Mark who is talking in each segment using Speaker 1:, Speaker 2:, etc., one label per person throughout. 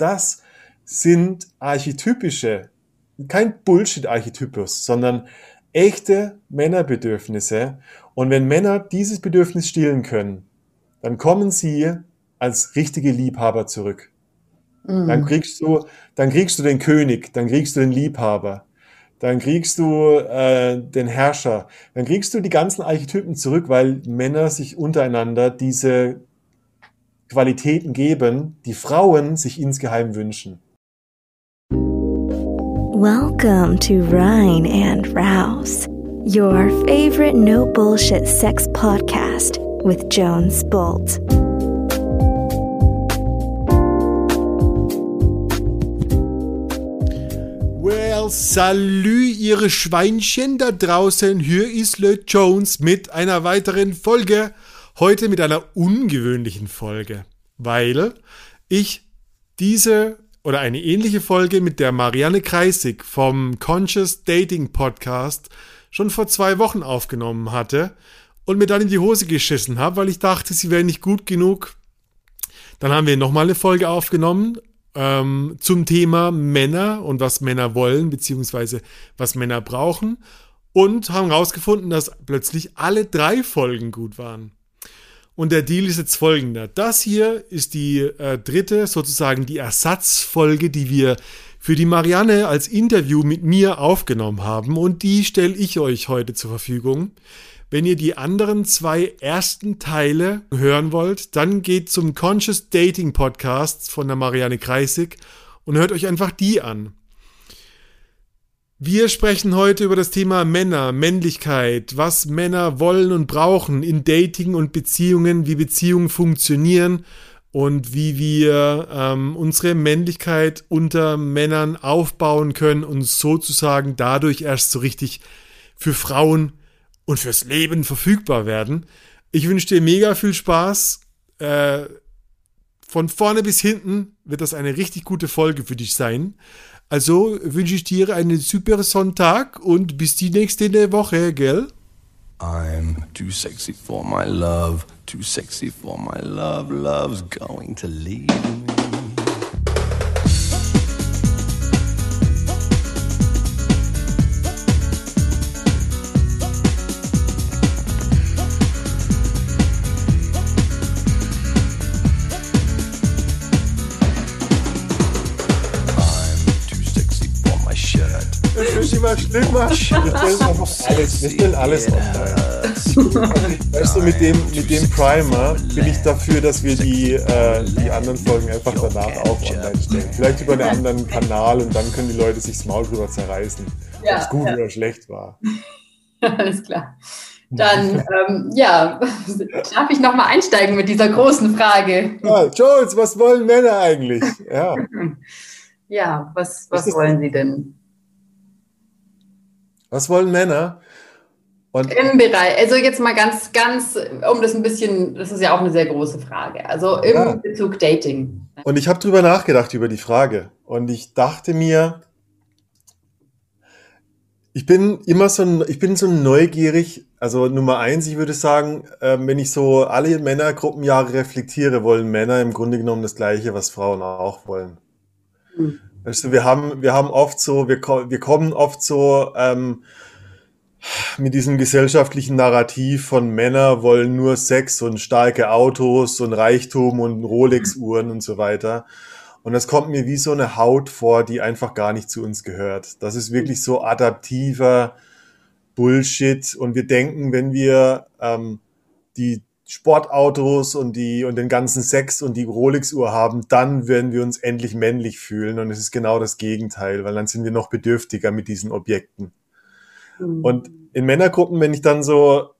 Speaker 1: das sind archetypische, kein Bullshit-Archetypus, sondern echte Männerbedürfnisse. Und wenn Männer dieses Bedürfnis stillen können, dann kommen sie als richtige Liebhaber zurück. Mhm. Dann kriegst du, dann kriegst du den König, dann kriegst du den Liebhaber, dann kriegst du äh, den Herrscher, dann kriegst du die ganzen Archetypen zurück, weil Männer sich untereinander diese Qualitäten geben, die Frauen sich insgeheim wünschen.
Speaker 2: Welcome to Rhine and Rouse, your favorite no bullshit sex podcast with Jones Bolt.
Speaker 1: Well, salü, ihre Schweinchen da draußen. Hier ist Le Jones mit einer weiteren Folge. Heute mit einer ungewöhnlichen Folge, weil ich diese oder eine ähnliche Folge mit der Marianne Kreisig vom Conscious Dating Podcast schon vor zwei Wochen aufgenommen hatte und mir dann in die Hose geschissen habe, weil ich dachte, sie wäre nicht gut genug. Dann haben wir nochmal eine Folge aufgenommen ähm, zum Thema Männer und was Männer wollen, beziehungsweise was Männer brauchen und haben herausgefunden, dass plötzlich alle drei Folgen gut waren. Und der Deal ist jetzt folgender. Das hier ist die äh, dritte, sozusagen die Ersatzfolge, die wir für die Marianne als Interview mit mir aufgenommen haben. Und die stelle ich euch heute zur Verfügung. Wenn ihr die anderen zwei ersten Teile hören wollt, dann geht zum Conscious Dating Podcast von der Marianne Kreisig und hört euch einfach die an. Wir sprechen heute über das Thema Männer, Männlichkeit, was Männer wollen und brauchen in Dating und Beziehungen, wie Beziehungen funktionieren und wie wir ähm, unsere Männlichkeit unter Männern aufbauen können und sozusagen dadurch erst so richtig für Frauen und fürs Leben verfügbar werden. Ich wünsche dir mega viel Spaß. Äh, von vorne bis hinten wird das eine richtig gute Folge für dich sein. Also wünsche ich dir einen super Sonntag und bis die nächste Woche, gell? I'm too sexy for my love, too sexy for my love, love's going to leave me. Immer schlimmer. Wir stellen einfach alles, wir stellen alles online. Weißt du, mit dem, mit dem Primer bin ich dafür, dass wir die, äh, die anderen Folgen einfach danach auch online stellen. Vielleicht über einen anderen Kanal und dann können die Leute sich das Maul drüber zerreißen, ja, ob es gut ja. oder schlecht war.
Speaker 3: Alles klar. Dann, ähm, ja, darf ich nochmal einsteigen mit dieser großen Frage.
Speaker 1: Ja, Jules, was wollen Männer eigentlich? Ja,
Speaker 3: ja was, was wollen sie denn?
Speaker 1: Was wollen Männer?
Speaker 3: Und Im Bereich, also jetzt mal ganz, ganz, um das ein bisschen, das ist ja auch eine sehr große Frage. Also im ja. Bezug Dating.
Speaker 1: Und ich habe drüber nachgedacht über die Frage. Und ich dachte mir, ich bin immer so, ich bin so neugierig. Also Nummer eins, ich würde sagen, äh, wenn ich so alle Männergruppenjahre reflektiere, wollen Männer im Grunde genommen das Gleiche, was Frauen auch wollen. Hm. Also wir haben, wir haben oft so, wir, wir kommen oft so ähm, mit diesem gesellschaftlichen Narrativ von Männer wollen nur Sex und starke Autos und Reichtum und Rolex-Uhren und so weiter. Und das kommt mir wie so eine Haut vor, die einfach gar nicht zu uns gehört. Das ist wirklich so adaptiver Bullshit. Und wir denken, wenn wir ähm, die Sportautos und die und den ganzen Sex und die Rolex-Uhr haben, dann werden wir uns endlich männlich fühlen. Und es ist genau das Gegenteil, weil dann sind wir noch bedürftiger mit diesen Objekten. Mhm. Und in Männergruppen, wenn ich dann so,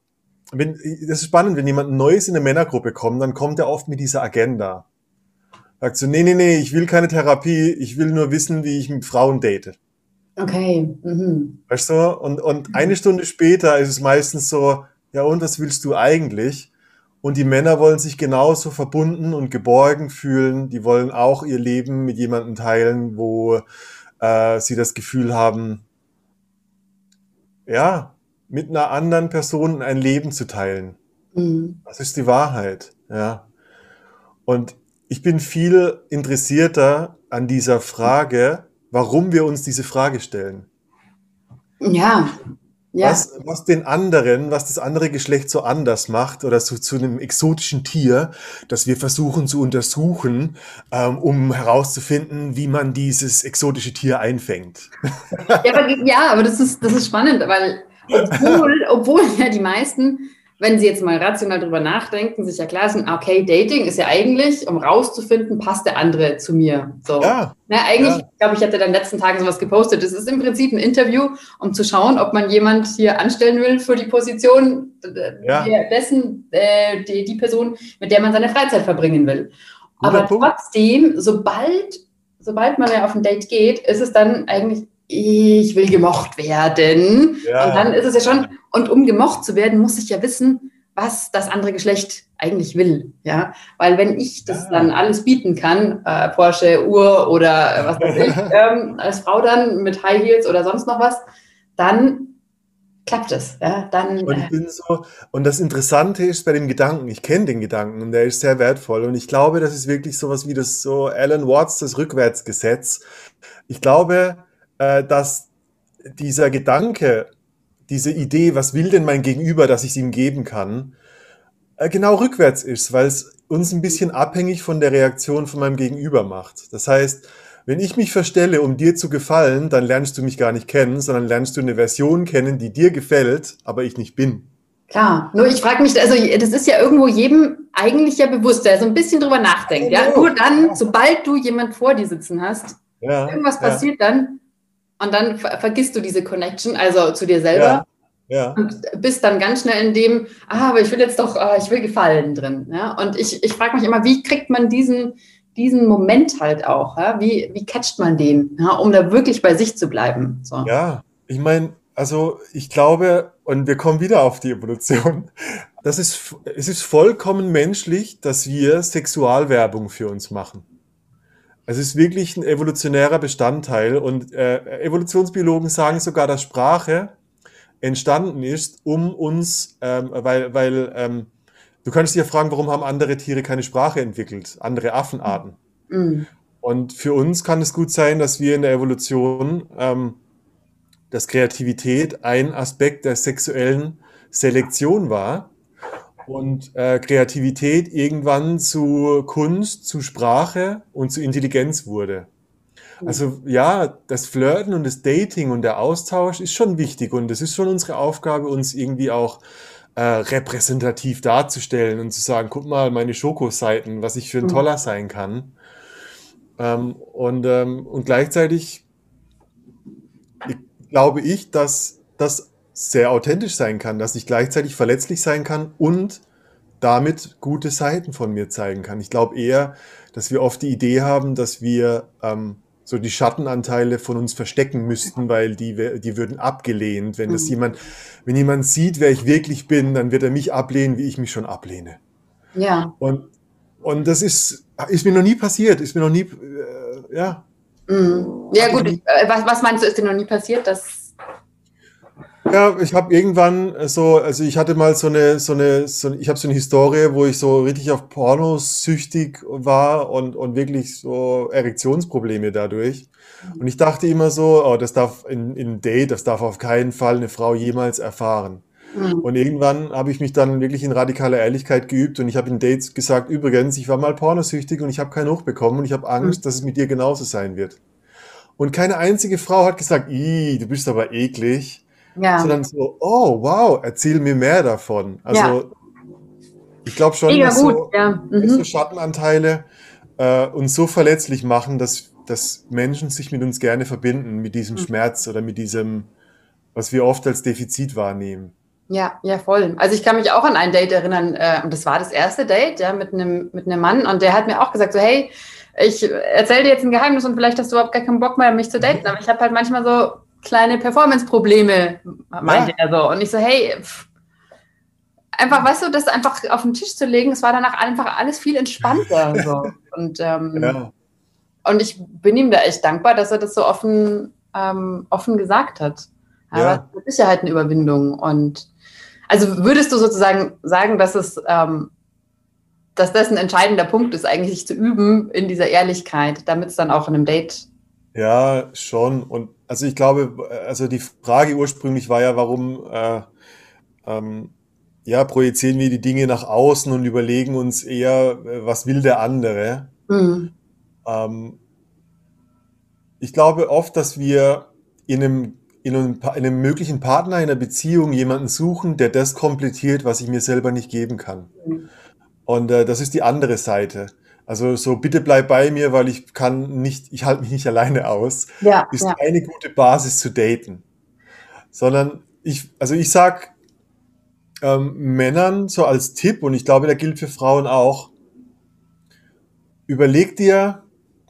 Speaker 1: wenn, das ist spannend, wenn jemand Neues in eine Männergruppe kommt, dann kommt er oft mit dieser Agenda. Sagt so, nee, nee, nee, ich will keine Therapie, ich will nur wissen, wie ich mit Frauen date.
Speaker 3: Okay. Mhm.
Speaker 1: Weißt du? Und, und eine Stunde später ist es meistens so, ja, und was willst du eigentlich? Und die Männer wollen sich genauso verbunden und geborgen fühlen. Die wollen auch ihr Leben mit jemandem teilen, wo äh, sie das Gefühl haben, ja, mit einer anderen Person ein Leben zu teilen. Mhm. Das ist die Wahrheit, ja. Und ich bin viel interessierter an dieser Frage, warum wir uns diese Frage stellen.
Speaker 3: Ja. Ja.
Speaker 1: Was, was den anderen, was das andere Geschlecht so anders macht oder so zu einem exotischen Tier, das wir versuchen zu untersuchen, ähm, um herauszufinden, wie man dieses exotische Tier einfängt.
Speaker 3: Ja, aber, ja, aber das, ist, das ist spannend, weil obwohl, obwohl ja die meisten wenn Sie jetzt mal rational drüber nachdenken, sich ja klar sind, okay, Dating ist ja eigentlich, um rauszufinden, passt der andere zu mir. So. Ja. Na, eigentlich, ja. glaube ich, hatte dann in den letzten Tagen sowas gepostet. Es ist im Prinzip ein Interview, um zu schauen, ob man jemand hier anstellen will für die Position ja. dessen, äh, die, die Person, mit der man seine Freizeit verbringen will. Guter Aber Punkt. trotzdem, sobald, sobald man ja auf ein Date geht, ist es dann eigentlich ich will gemocht werden. Ja. Und dann ist es ja schon, und um gemocht zu werden, muss ich ja wissen, was das andere Geschlecht eigentlich will. Ja, weil wenn ich das ja. dann alles bieten kann, äh, Porsche, Uhr oder was weiß ich, ähm, als Frau dann mit High Heels oder sonst noch was, dann klappt es. Ja, dann,
Speaker 1: und, bin so, und das Interessante ist bei dem Gedanken, ich kenne den Gedanken und der ist sehr wertvoll und ich glaube, das ist wirklich sowas wie das so Alan Watts, das Rückwärtsgesetz. Ich glaube, äh, dass dieser Gedanke, diese Idee, was will denn mein Gegenüber, dass ich es ihm geben kann, äh, genau rückwärts ist, weil es uns ein bisschen abhängig von der Reaktion von meinem Gegenüber macht. Das heißt, wenn ich mich verstelle, um dir zu gefallen, dann lernst du mich gar nicht kennen, sondern lernst du eine Version kennen, die dir gefällt, aber ich nicht bin.
Speaker 3: Klar, nur ich frage mich, also das ist ja irgendwo jedem eigentlich ja bewusst, der so ein bisschen drüber nachdenkt. Ja, nur dann, sobald du jemand vor dir sitzen hast, ja, irgendwas passiert ja. dann, und dann ver vergisst du diese Connection, also zu dir selber. Ja, ja. Und bist dann ganz schnell in dem, ah, aber ich will jetzt doch, ah, ich will gefallen drin. Ja? Und ich, ich frage mich immer, wie kriegt man diesen, diesen Moment halt auch? Ja? Wie, wie catcht man den, ja? um da wirklich bei sich zu bleiben?
Speaker 1: So. Ja, ich meine, also ich glaube, und wir kommen wieder auf die Evolution, das ist, es ist vollkommen menschlich, dass wir Sexualwerbung für uns machen. Es ist wirklich ein evolutionärer Bestandteil und äh, Evolutionsbiologen sagen sogar, dass Sprache entstanden ist, um uns, ähm, weil, weil ähm, du kannst dich ja fragen, warum haben andere Tiere keine Sprache entwickelt, andere Affenarten. Mhm. Und für uns kann es gut sein, dass wir in der Evolution, ähm, dass Kreativität ein Aspekt der sexuellen Selektion war und äh, Kreativität irgendwann zu Kunst, zu Sprache und zu Intelligenz wurde. Also ja, das Flirten und das Dating und der Austausch ist schon wichtig und es ist schon unsere Aufgabe, uns irgendwie auch äh, repräsentativ darzustellen und zu sagen, guck mal, meine Schokoseiten, was ich für ein mhm. Toller sein kann. Ähm, und, ähm, und gleichzeitig glaube ich, dass das sehr authentisch sein kann, dass ich gleichzeitig verletzlich sein kann und damit gute Seiten von mir zeigen kann. Ich glaube eher, dass wir oft die Idee haben, dass wir ähm, so die Schattenanteile von uns verstecken müssten, weil die, die würden abgelehnt. Wenn das mhm. jemand, wenn jemand sieht, wer ich wirklich bin, dann wird er mich ablehnen, wie ich mich schon ablehne. Ja. Und, und das ist, ist mir noch nie passiert, ist mir noch nie, äh, ja.
Speaker 3: Mhm. Ja, gut, äh, was, was meinst du, ist dir noch nie passiert, dass
Speaker 1: ja, ich habe irgendwann so, also ich hatte mal so eine, so eine, so, ich habe so eine Historie, wo ich so richtig auf Pornos süchtig war und, und wirklich so Erektionsprobleme dadurch. Und ich dachte immer so, oh, das darf in, in Date, das darf auf keinen Fall eine Frau jemals erfahren. Mhm. Und irgendwann habe ich mich dann wirklich in radikaler Ehrlichkeit geübt und ich habe in Dates gesagt, übrigens, ich war mal pornosüchtig und ich habe keinen hochbekommen und ich habe Angst, mhm. dass es mit dir genauso sein wird. Und keine einzige Frau hat gesagt, du bist aber eklig. Ja. Sondern so, oh, wow, erzähl mir mehr davon. Also, ja. ich glaube schon, Mega dass gut, so, ja. mhm. so Schattenanteile äh, uns so verletzlich machen, dass, dass Menschen sich mit uns gerne verbinden, mit diesem mhm. Schmerz oder mit diesem, was wir oft als Defizit wahrnehmen.
Speaker 3: Ja, ja, voll. Also ich kann mich auch an ein Date erinnern, äh, und das war das erste Date, ja, mit einem, mit einem Mann, und der hat mir auch gesagt, so, hey, ich erzähle dir jetzt ein Geheimnis und vielleicht hast du überhaupt gar keinen Bock mehr, mich zu daten, aber ich habe halt manchmal so kleine Performance-Probleme, meinte ja. er so. Und ich so, hey, pff, einfach, weißt du, das einfach auf den Tisch zu legen, es war danach einfach alles viel entspannter. so. Und, ähm, ja. und ich bin ihm da echt dankbar, dass er das so offen, ähm, offen gesagt hat. Aber ja. ja halt eine Überwindung. Und also würdest du sozusagen sagen, dass es ähm, dass das ein entscheidender Punkt ist, eigentlich sich zu üben in dieser Ehrlichkeit, damit es dann auch in einem Date.
Speaker 1: Ja, schon. Und also ich glaube, also die Frage ursprünglich war ja, warum äh, ähm, ja, projizieren wir die Dinge nach außen und überlegen uns eher, äh, was will der andere. Mhm. Ähm, ich glaube oft, dass wir in einem, in, einem, in einem möglichen Partner, in einer Beziehung jemanden suchen, der das komplettiert, was ich mir selber nicht geben kann. Mhm. Und äh, das ist die andere Seite. Also so, bitte bleib bei mir, weil ich kann nicht, ich halte mich nicht alleine aus. Ja, ist ja. keine gute Basis zu daten. Sondern ich, also ich sag ähm, Männern so als Tipp, und ich glaube, der gilt für Frauen auch, überleg dir,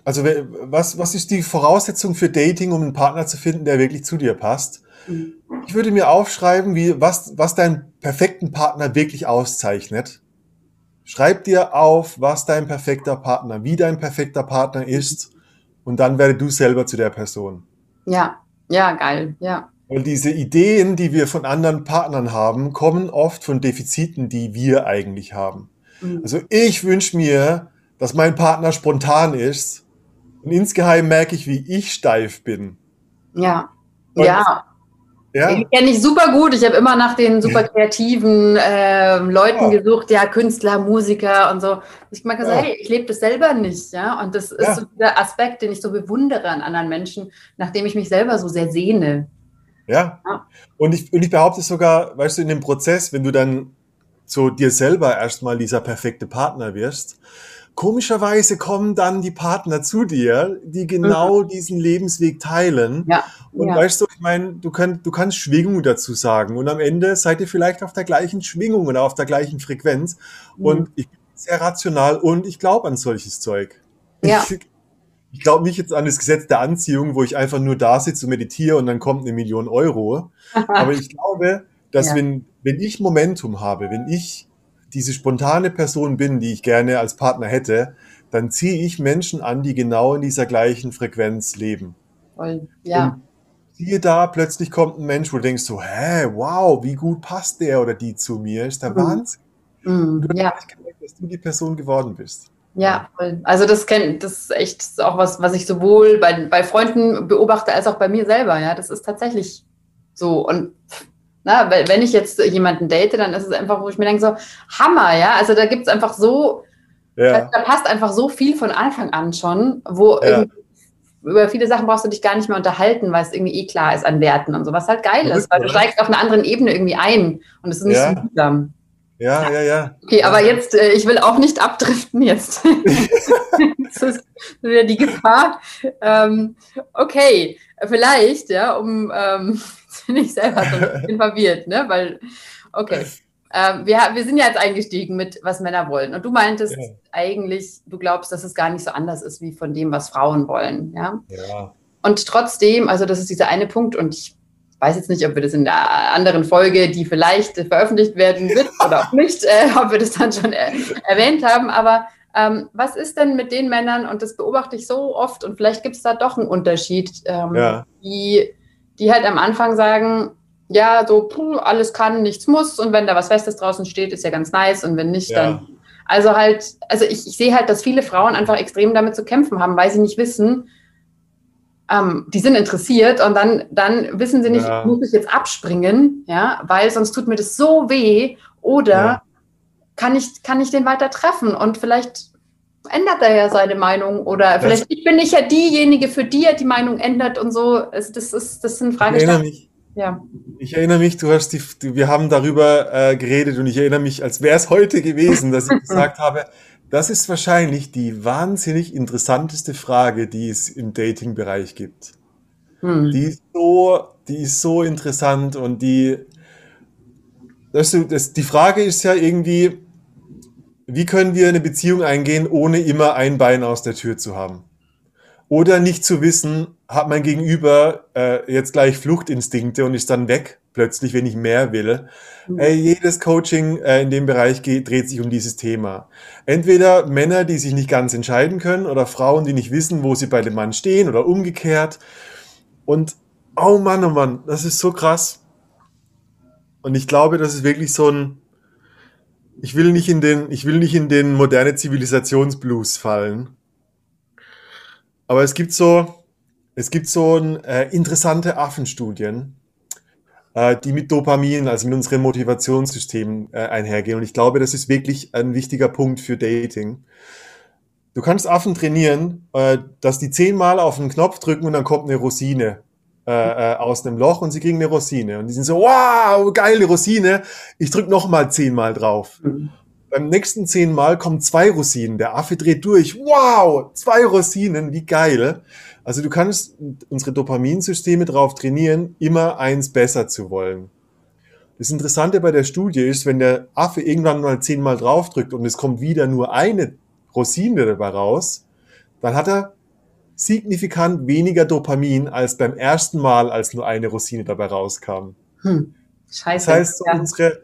Speaker 1: also was, was ist die Voraussetzung für Dating, um einen Partner zu finden, der wirklich zu dir passt? Mhm. Ich würde mir aufschreiben, wie, was, was deinen perfekten Partner wirklich auszeichnet. Schreib dir auf, was dein perfekter Partner, wie dein perfekter Partner ist, und dann werde du selber zu der Person.
Speaker 3: Ja, ja, geil, ja.
Speaker 1: Weil diese Ideen, die wir von anderen Partnern haben, kommen oft von Defiziten, die wir eigentlich haben. Mhm. Also ich wünsche mir, dass mein Partner spontan ist und insgeheim merke ich, wie ich steif bin.
Speaker 3: Ja. Und ja. Ja. Die kenne ich super gut. Ich habe immer nach den super kreativen äh, Leuten ja. gesucht, ja, Künstler, Musiker und so. Ich mag sagen, ja. hey, ich lebe das selber nicht, ja. Und das ist ja. so der Aspekt, den ich so bewundere an anderen Menschen, nachdem ich mich selber so sehr sehne.
Speaker 1: Ja. ja. Und, ich, und ich behaupte sogar, weißt du, in dem Prozess, wenn du dann so dir selber erstmal dieser perfekte Partner wirst, komischerweise kommen dann die Partner zu dir, die genau mhm. diesen Lebensweg teilen. Ja. Und ja. weißt du, ich meine, du, könnt, du kannst Schwingung dazu sagen. Und am Ende seid ihr vielleicht auf der gleichen Schwingung oder auf der gleichen Frequenz. Mhm. Und ich bin sehr rational und ich glaube an solches Zeug. Ja. Ich, ich glaube nicht jetzt an das Gesetz der Anziehung, wo ich einfach nur da sitze und meditiere und dann kommt eine Million Euro. Aber ich glaube, dass ja. wenn, wenn ich Momentum habe, wenn ich diese spontane Person bin, die ich gerne als Partner hätte, dann ziehe ich Menschen an, die genau in dieser gleichen Frequenz leben.
Speaker 3: Voll. Ja. Und
Speaker 1: siehe da, plötzlich kommt ein Mensch, wo du denkst so, hä, wow, wie gut passt der oder die zu mir, ist der mhm. Wahnsinn. Mhm. Du ja. dass du die Person geworden bist.
Speaker 3: Ja, voll. Also das kennt, das ist echt auch was, was ich sowohl bei, bei Freunden beobachte als auch bei mir selber. Ja, das ist tatsächlich so. Und na, wenn ich jetzt jemanden date, dann ist es einfach, wo ich mir denke, so, Hammer, ja. Also da gibt es einfach so, ja. da passt einfach so viel von Anfang an schon, wo ja. über viele Sachen brauchst du dich gar nicht mehr unterhalten, weil es irgendwie eh klar ist an Werten und so, was halt geil ist, weil du steigst auf einer anderen Ebene irgendwie ein und es ist nicht ja. so mühsam.
Speaker 1: Ja, ja, ja.
Speaker 3: Okay, aber jetzt, äh, ich will auch nicht abdriften jetzt. das ist wieder die Gefahr. Ähm, okay, vielleicht, ja, um, ähm, bin ich selber so ein bisschen verwirrt, ne, weil, okay. Ähm, wir, wir sind ja jetzt eingestiegen mit, was Männer wollen. Und du meintest ja. eigentlich, du glaubst, dass es gar nicht so anders ist wie von dem, was Frauen wollen, ja? Ja. Und trotzdem, also das ist dieser eine Punkt und ich weiß jetzt nicht, ob wir das in der anderen Folge, die vielleicht veröffentlicht werden wird oder auch nicht, äh, ob wir das dann schon äh, erwähnt haben. Aber ähm, was ist denn mit den Männern, und das beobachte ich so oft, und vielleicht gibt es da doch einen Unterschied, ähm, ja. die, die halt am Anfang sagen, ja, so puh, alles kann, nichts muss, und wenn da was Festes draußen steht, ist ja ganz nice, und wenn nicht, ja. dann. Also halt, also ich, ich sehe halt, dass viele Frauen einfach extrem damit zu kämpfen haben, weil sie nicht wissen, ähm, die sind interessiert und dann, dann wissen sie nicht, ja. muss ich jetzt abspringen, ja, weil sonst tut mir das so weh oder ja. kann, ich, kann ich den weiter treffen und vielleicht ändert er ja seine Meinung oder das vielleicht ich bin ich ja diejenige, für die er die Meinung ändert und so. Also das, ist, das sind Fragestellungen.
Speaker 1: Ja. Ich erinnere mich, du hast die, wir haben darüber äh, geredet und ich erinnere mich, als wäre es heute gewesen, dass ich gesagt habe, das ist wahrscheinlich die wahnsinnig interessanteste Frage, die es im Dating-Bereich gibt. Hm. Die, ist so, die ist so interessant und die, das, das, die Frage ist ja irgendwie, wie können wir eine Beziehung eingehen, ohne immer ein Bein aus der Tür zu haben? Oder nicht zu wissen, hat mein Gegenüber äh, jetzt gleich Fluchtinstinkte und ist dann weg, plötzlich, wenn ich mehr will. Mhm. Äh, jedes Coaching äh, in dem Bereich geht, dreht sich um dieses Thema. Entweder Männer, die sich nicht ganz entscheiden können oder Frauen, die nicht wissen, wo sie bei dem Mann stehen oder umgekehrt. Und oh Mann, oh Mann, das ist so krass. Und ich glaube, das ist wirklich so ein, ich will nicht in den, ich will nicht in den moderne Zivilisationsblues fallen. Aber es gibt so, es gibt so ein, äh, interessante Affenstudien, äh, die mit Dopamin, also mit unserem Motivationssystem äh, einhergehen. Und ich glaube, das ist wirklich ein wichtiger Punkt für Dating. Du kannst Affen trainieren, äh, dass die zehnmal auf einen Knopf drücken und dann kommt eine Rosine äh, äh, aus dem Loch und sie kriegen eine Rosine. Und die sind so, wow, geile Rosine. Ich drück noch mal zehnmal drauf. Mhm. Beim nächsten zehnmal kommen zwei Rosinen. Der Affe dreht durch. Wow, zwei Rosinen, wie geil. Also du kannst unsere Dopaminsysteme darauf trainieren, immer eins besser zu wollen. Das Interessante bei der Studie ist, wenn der Affe irgendwann mal zehnmal draufdrückt und es kommt wieder nur eine Rosine dabei raus, dann hat er signifikant weniger Dopamin als beim ersten Mal, als nur eine Rosine dabei rauskam. Hm. Scheiße. Das heißt, so ja. unsere,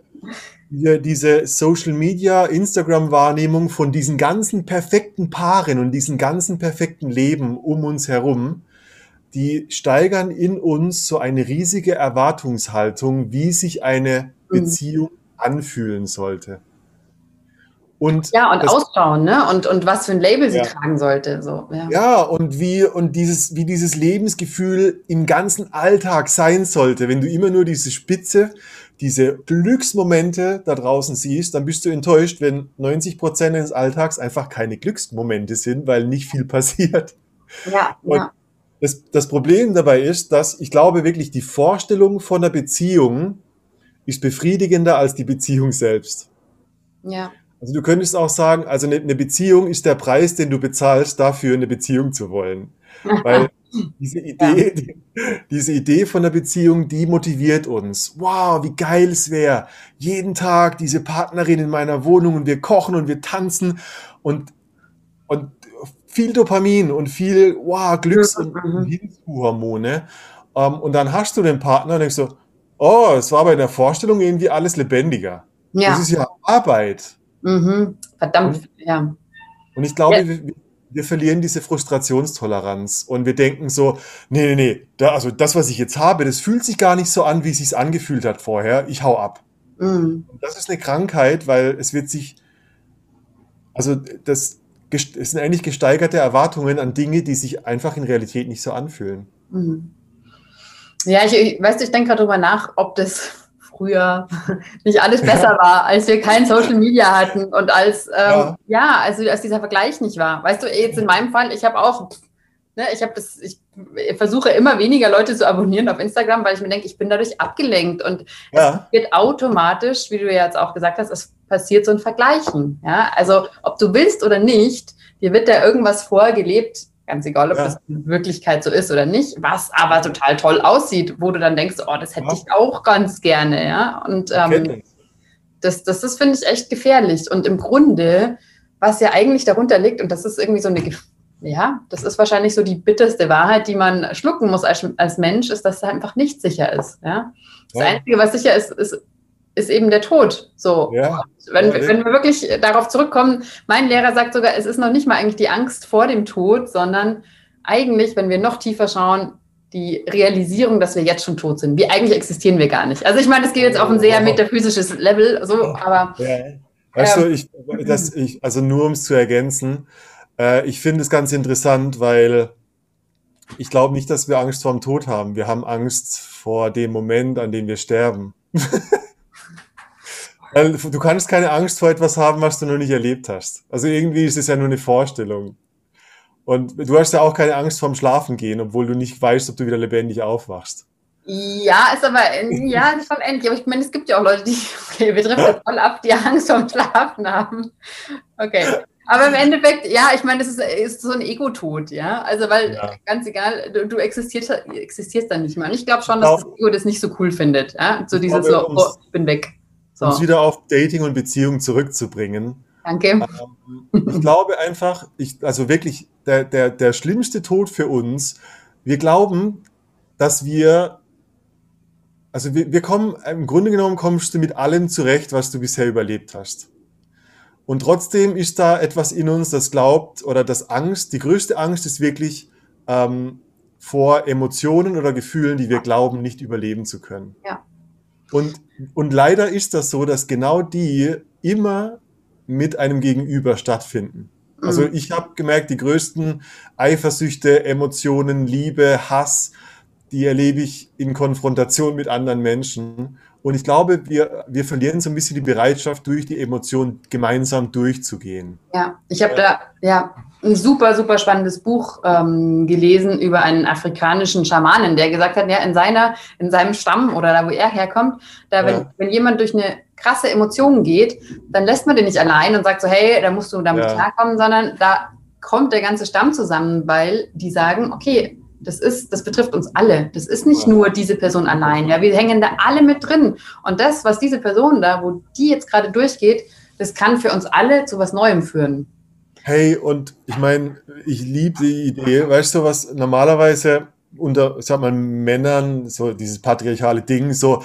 Speaker 1: wir, diese Social Media, Instagram-Wahrnehmung von diesen ganzen perfekten Paaren und diesen ganzen perfekten Leben um uns herum, die steigern in uns so eine riesige Erwartungshaltung, wie sich eine hm. Beziehung anfühlen sollte.
Speaker 3: Und ja, und das, ausschauen, ne? Und, und was für ein Label sie ja. tragen sollte. So,
Speaker 1: ja. ja, und wie, und dieses, wie dieses Lebensgefühl im ganzen Alltag sein sollte. Wenn du immer nur diese Spitze, diese Glücksmomente da draußen siehst, dann bist du enttäuscht, wenn 90 Prozent des Alltags einfach keine Glücksmomente sind, weil nicht viel passiert. Ja, und ja. Das, das Problem dabei ist, dass ich glaube wirklich, die Vorstellung von einer Beziehung ist befriedigender als die Beziehung selbst. Ja. Also du könntest auch sagen, also eine, Beziehung ist der Preis, den du bezahlst, dafür eine Beziehung zu wollen. Weil diese Idee, die, diese Idee von der Beziehung, die motiviert uns. Wow, wie geil es wäre. Jeden Tag diese Partnerin in meiner Wohnung und wir kochen und wir tanzen und, und viel Dopamin und viel, wow, Glücks- und mhm. Hinzuhormone. Ähm, und dann hast du den Partner und denkst so, oh, es war bei der Vorstellung irgendwie alles lebendiger. Ja. Das ist ja Arbeit.
Speaker 3: Mhm. Verdammt, und, ja.
Speaker 1: Und ich glaube, ja. wir, wir, verlieren diese Frustrationstoleranz und wir denken so, nee, nee, nee, da, also das, was ich jetzt habe, das fühlt sich gar nicht so an, wie es sich angefühlt hat vorher. Ich hau ab. Mhm. das ist eine Krankheit, weil es wird sich, also das, es sind eigentlich gesteigerte Erwartungen an Dinge, die sich einfach in Realität nicht so anfühlen. Mhm.
Speaker 3: Ja, ich, ich weißt du, ich denke gerade drüber nach, ob das früher nicht alles besser war, als wir kein Social Media hatten und als, ähm, ja. ja. also als dieser Vergleich nicht war. Weißt du, jetzt in meinem Fall, ich habe auch, ne, ich habe das, ich versuche immer weniger Leute zu abonnieren auf Instagram, weil ich mir denke, ich bin dadurch abgelenkt und ja. es wird automatisch, wie du ja jetzt auch gesagt hast, es passiert so ein Vergleichen. Ja, also ob du willst oder nicht, dir wird da irgendwas vorgelebt, Ganz egal, ob ja. das in Wirklichkeit so ist oder nicht, was aber total toll aussieht, wo du dann denkst, oh, das hätte ja. ich auch ganz gerne, ja. Und ähm, das, das, das finde ich echt gefährlich. Und im Grunde, was ja eigentlich darunter liegt, und das ist irgendwie so eine, ja, das ist wahrscheinlich so die bitterste Wahrheit, die man schlucken muss als, als Mensch, ist, dass es einfach nicht sicher ist. Ja? Das ja. Einzige, was sicher ist, ist ist eben der Tod. So. Ja. Wenn, wenn wir wirklich darauf zurückkommen, mein Lehrer sagt sogar, es ist noch nicht mal eigentlich die Angst vor dem Tod, sondern eigentlich, wenn wir noch tiefer schauen, die Realisierung, dass wir jetzt schon tot sind. Wie eigentlich existieren wir gar nicht. Also ich meine, es geht jetzt auf ein sehr metaphysisches Level, so, aber. Ja.
Speaker 1: Weißt ähm, du, ich, das, ich, also nur um es zu ergänzen, äh, ich finde es ganz interessant, weil ich glaube nicht, dass wir Angst vor dem Tod haben. Wir haben Angst vor dem Moment, an dem wir sterben. Du kannst keine Angst vor etwas haben, was du noch nicht erlebt hast. Also irgendwie ist es ja nur eine Vorstellung. Und du hast ja auch keine Angst vorm Schlafen gehen, obwohl du nicht weißt, ob du wieder lebendig aufwachst.
Speaker 3: Ja, ist aber, ja, schon endlich. Aber ich meine, es gibt ja auch Leute, die, okay, wir treffen das voll ab, die Angst vorm Schlafen haben. Okay. Aber im Endeffekt, ja, ich meine, das ist, ist so ein Ego-Tod, ja. Also, weil ja. ganz egal, du, du existierst, existierst dann nicht mehr. Und ich glaube schon, dass das Ego das nicht so cool findet. Ja? So dieses so, oh, ich bin weg.
Speaker 1: So. Um es wieder auf Dating und Beziehung zurückzubringen.
Speaker 3: Danke.
Speaker 1: Ähm, ich glaube einfach, ich, also wirklich, der, der, der schlimmste Tod für uns, wir glauben, dass wir, also wir, wir kommen, im Grunde genommen kommst du mit allem zurecht, was du bisher überlebt hast. Und trotzdem ist da etwas in uns, das glaubt oder das Angst, die größte Angst ist wirklich ähm, vor Emotionen oder Gefühlen, die wir glauben, nicht überleben zu können. Ja. Und, und leider ist das so, dass genau die immer mit einem Gegenüber stattfinden. Also
Speaker 3: Mhm.
Speaker 1: ich habe gemerkt, die größten Eifersüchte, Emotionen, Liebe, Hass, die erlebe ich in Konfrontation mit anderen Menschen. Und ich glaube, wir, wir verlieren so ein bisschen die Bereitschaft, durch die Emotionen gemeinsam durchzugehen.
Speaker 3: Ja, ich habe da ja ein super, super spannendes Buch ähm, gelesen über einen afrikanischen Schamanen, der gesagt hat, ja, in seiner, in seinem Stamm oder da, wo er herkommt, da, wenn,
Speaker 1: Ja.
Speaker 3: wenn jemand durch eine krasse Emotion geht, dann lässt man den nicht allein und sagt so, hey, da musst du damit
Speaker 1: Ja.
Speaker 3: klarkommen, sondern da kommt der ganze Stamm zusammen, weil die sagen, okay, das ist, das betrifft uns alle. Das ist nicht
Speaker 1: Ja.
Speaker 3: nur diese Person allein. Ja, wir hängen da alle mit drin. Und das, was diese Person da, wo die jetzt gerade durchgeht, das kann für uns alle zu was Neuem führen.
Speaker 1: Hey, und ich meine, ich liebe die Idee, weißt du, was normalerweise unter, sag mal, Männern, so dieses patriarchale Ding, so,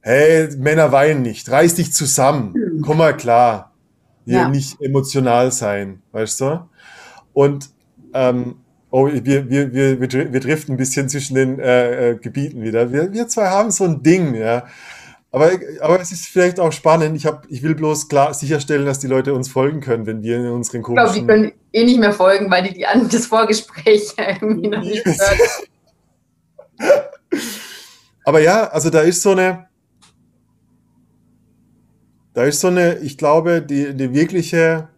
Speaker 1: hey, Männer weinen nicht, reiß dich zusammen, komm mal klar, hier
Speaker 3: Ja.
Speaker 1: nicht emotional sein, weißt du? Und, ähm, oh, wir, wir, wir, wir driften ein bisschen zwischen den äh, äh, Gebieten wieder. Wir, wir zwei haben so ein Ding, ja. Aber, aber es ist vielleicht auch spannend. Ich, hab, ich will bloß klar sicherstellen, dass die Leute uns folgen können, wenn wir in unseren
Speaker 3: Ich glaube, die können eh nicht mehr folgen, weil die, die an das Vorgespräch irgendwie noch nicht gehört
Speaker 1: Aber ja, also da ist so eine, da ist so eine, ich glaube, die, die wirkliche,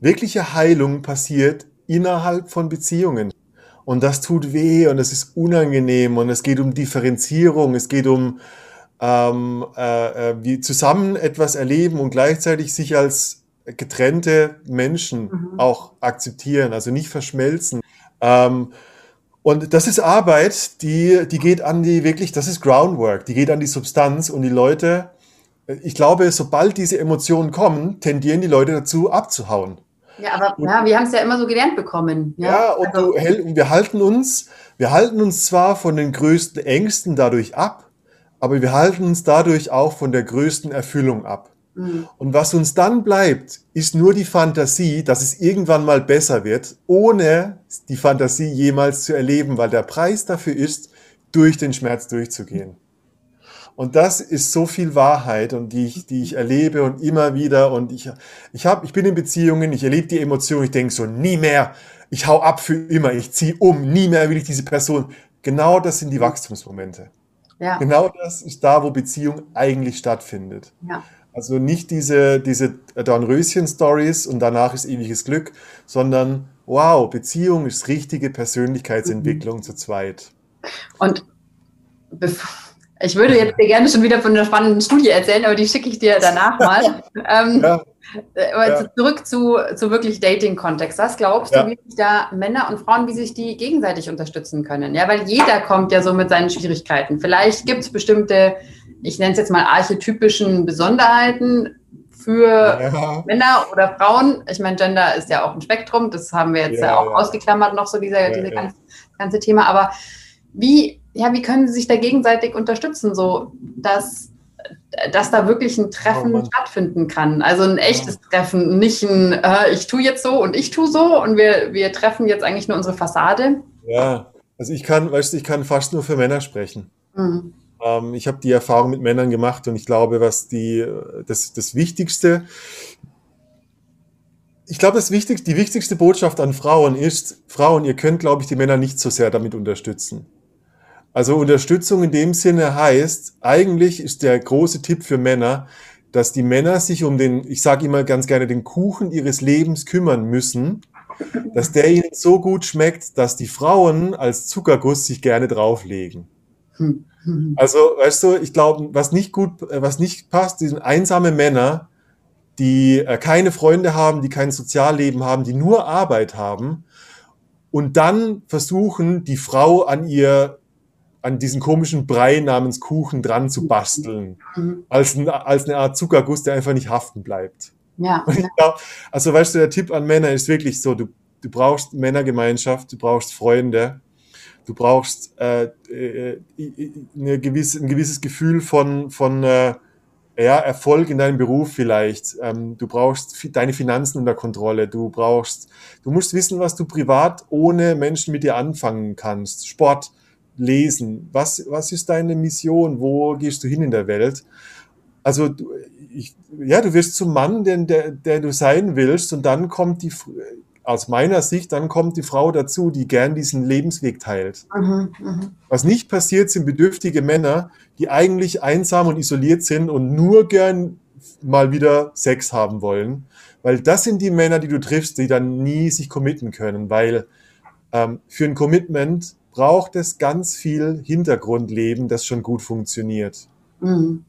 Speaker 1: wirkliche Heilung passiert innerhalb von Beziehungen. Und das tut weh und es ist unangenehm und es geht um Differenzierung, es geht um ähm, äh, äh, wie zusammen etwas erleben und gleichzeitig sich als getrennte Menschen
Speaker 3: Mhm.
Speaker 1: auch akzeptieren, also nicht verschmelzen. Ähm, und das ist Arbeit, die, die geht an die wirklich, das ist Groundwork, die geht an die Substanz und die Leute, ich glaube, sobald diese Emotionen kommen, tendieren die Leute dazu abzuhauen.
Speaker 3: Ja, aber ja, wir haben es ja immer so gelernt bekommen.
Speaker 1: Ja,
Speaker 3: Ja,
Speaker 1: und,
Speaker 3: also,
Speaker 1: und wir halten uns, wir halten uns zwar von den größten Ängsten dadurch ab, aber wir halten uns dadurch auch von der größten Erfüllung ab.
Speaker 3: mh,
Speaker 1: Und was uns dann bleibt, ist nur die Fantasie, dass es irgendwann mal besser wird, ohne die Fantasie jemals zu erleben, weil der Preis dafür ist, durch den Schmerz durchzugehen. Und das ist so viel Wahrheit und die ich, die ich erlebe und immer wieder und ich, ich hab, ich bin in Beziehungen, ich erlebe die Emotionen, ich denke so, nie mehr, ich hau ab für immer, ich ziehe um, nie mehr will ich diese Person. Genau das sind die Wachstumsmomente.
Speaker 3: Ja,
Speaker 1: Genau das ist da, wo Beziehung eigentlich stattfindet.
Speaker 3: ja.
Speaker 1: Also nicht diese, diese Dornröschen-Stories und danach ist ewiges Glück, sondern wow, Beziehung ist richtige Persönlichkeitsentwicklung zu zweit.
Speaker 3: Und bef- ich würde jetzt dir gerne schon wieder von einer spannenden Studie erzählen, aber die schicke ich dir danach mal. ähm,
Speaker 1: Ja,
Speaker 3: aber
Speaker 1: Ja.
Speaker 3: zurück zu, zu wirklich Dating-Kontext. Was glaubst
Speaker 1: Ja.
Speaker 3: du, wie sich da Männer und Frauen, wie sich die gegenseitig unterstützen können? Ja, weil jeder kommt ja so mit seinen Schwierigkeiten. Vielleicht gibt es bestimmte, ich nenne es jetzt mal archetypischen Besonderheiten für
Speaker 1: ja,
Speaker 3: Männer oder Frauen. Ich meine, Gender ist ja auch ein Spektrum, das haben wir jetzt ja, auch ausgeklammert, noch so dieser, diese. Ganze, ganze Thema. Aber wie, ja, wie können sie sich da gegenseitig unterstützen, so dass, dass da wirklich ein Treffen
Speaker 1: Oh
Speaker 3: stattfinden kann? Also ein echtes Treffen, nicht ein äh, ich tue jetzt so und ich tue so und wir, wir treffen jetzt eigentlich nur unsere Fassade.
Speaker 1: ja. Also ich kann, weißt du, ich kann fast nur für Männer sprechen.
Speaker 3: Mhm.
Speaker 1: Ähm, ich habe die Erfahrung mit Männern gemacht und ich glaube, was die, das, das Wichtigste, ich glaube, das wichtigste, die wichtigste Botschaft an Frauen ist, Frauen, ihr könnt, glaube ich, die Männer nicht so sehr damit unterstützen. Also Unterstützung in dem Sinne heißt, eigentlich ist der große Tipp für Männer, dass die Männer sich um den, ich sage immer ganz gerne, den Kuchen ihres Lebens kümmern müssen, dass der ihnen so gut schmeckt, dass die Frauen als Zuckerguss sich gerne drauflegen. Also, weißt du, ich glaube, was nicht gut, was nicht passt, sind einsame Männer, die äh, keine Freunde haben, die kein Sozialleben haben, die nur Arbeit haben und dann versuchen, die Frau an ihr, an diesen komischen Brei namens Kuchen dran zu basteln,
Speaker 3: Mhm.
Speaker 1: als, ein, als eine Art Zuckerguss, der einfach nicht haften bleibt.
Speaker 3: Ja,
Speaker 1: glaub, also weißt du, der Tipp an Männer ist wirklich so, du, du brauchst Männergemeinschaft, du brauchst Freunde, du brauchst äh, äh, eine gewisse, ein gewisses Gefühl von, von äh, ja, Erfolg in deinem Beruf vielleicht. Ähm, du brauchst deine Finanzen unter Kontrolle. Du brauchst, du musst wissen, was du privat ohne Menschen mit dir anfangen kannst. Sport, Lesen. Was, was ist deine Mission? Wo gehst du hin in der Welt? also ich, ja, du wirst zum Mann, den, der, der du sein willst, und dann kommt die, aus meiner Sicht, dann kommt die Frau dazu, die gern diesen Lebensweg teilt. Mhm, mh. Was nicht passiert, sind bedürftige Männer, die eigentlich einsam und isoliert sind und nur gern mal wieder Sex haben wollen. Weil das sind die Männer, die du triffst, die dann nie sich committen können, weil ähm, für ein Commitment braucht es ganz viel Hintergrundleben, das schon gut funktioniert. Mhm.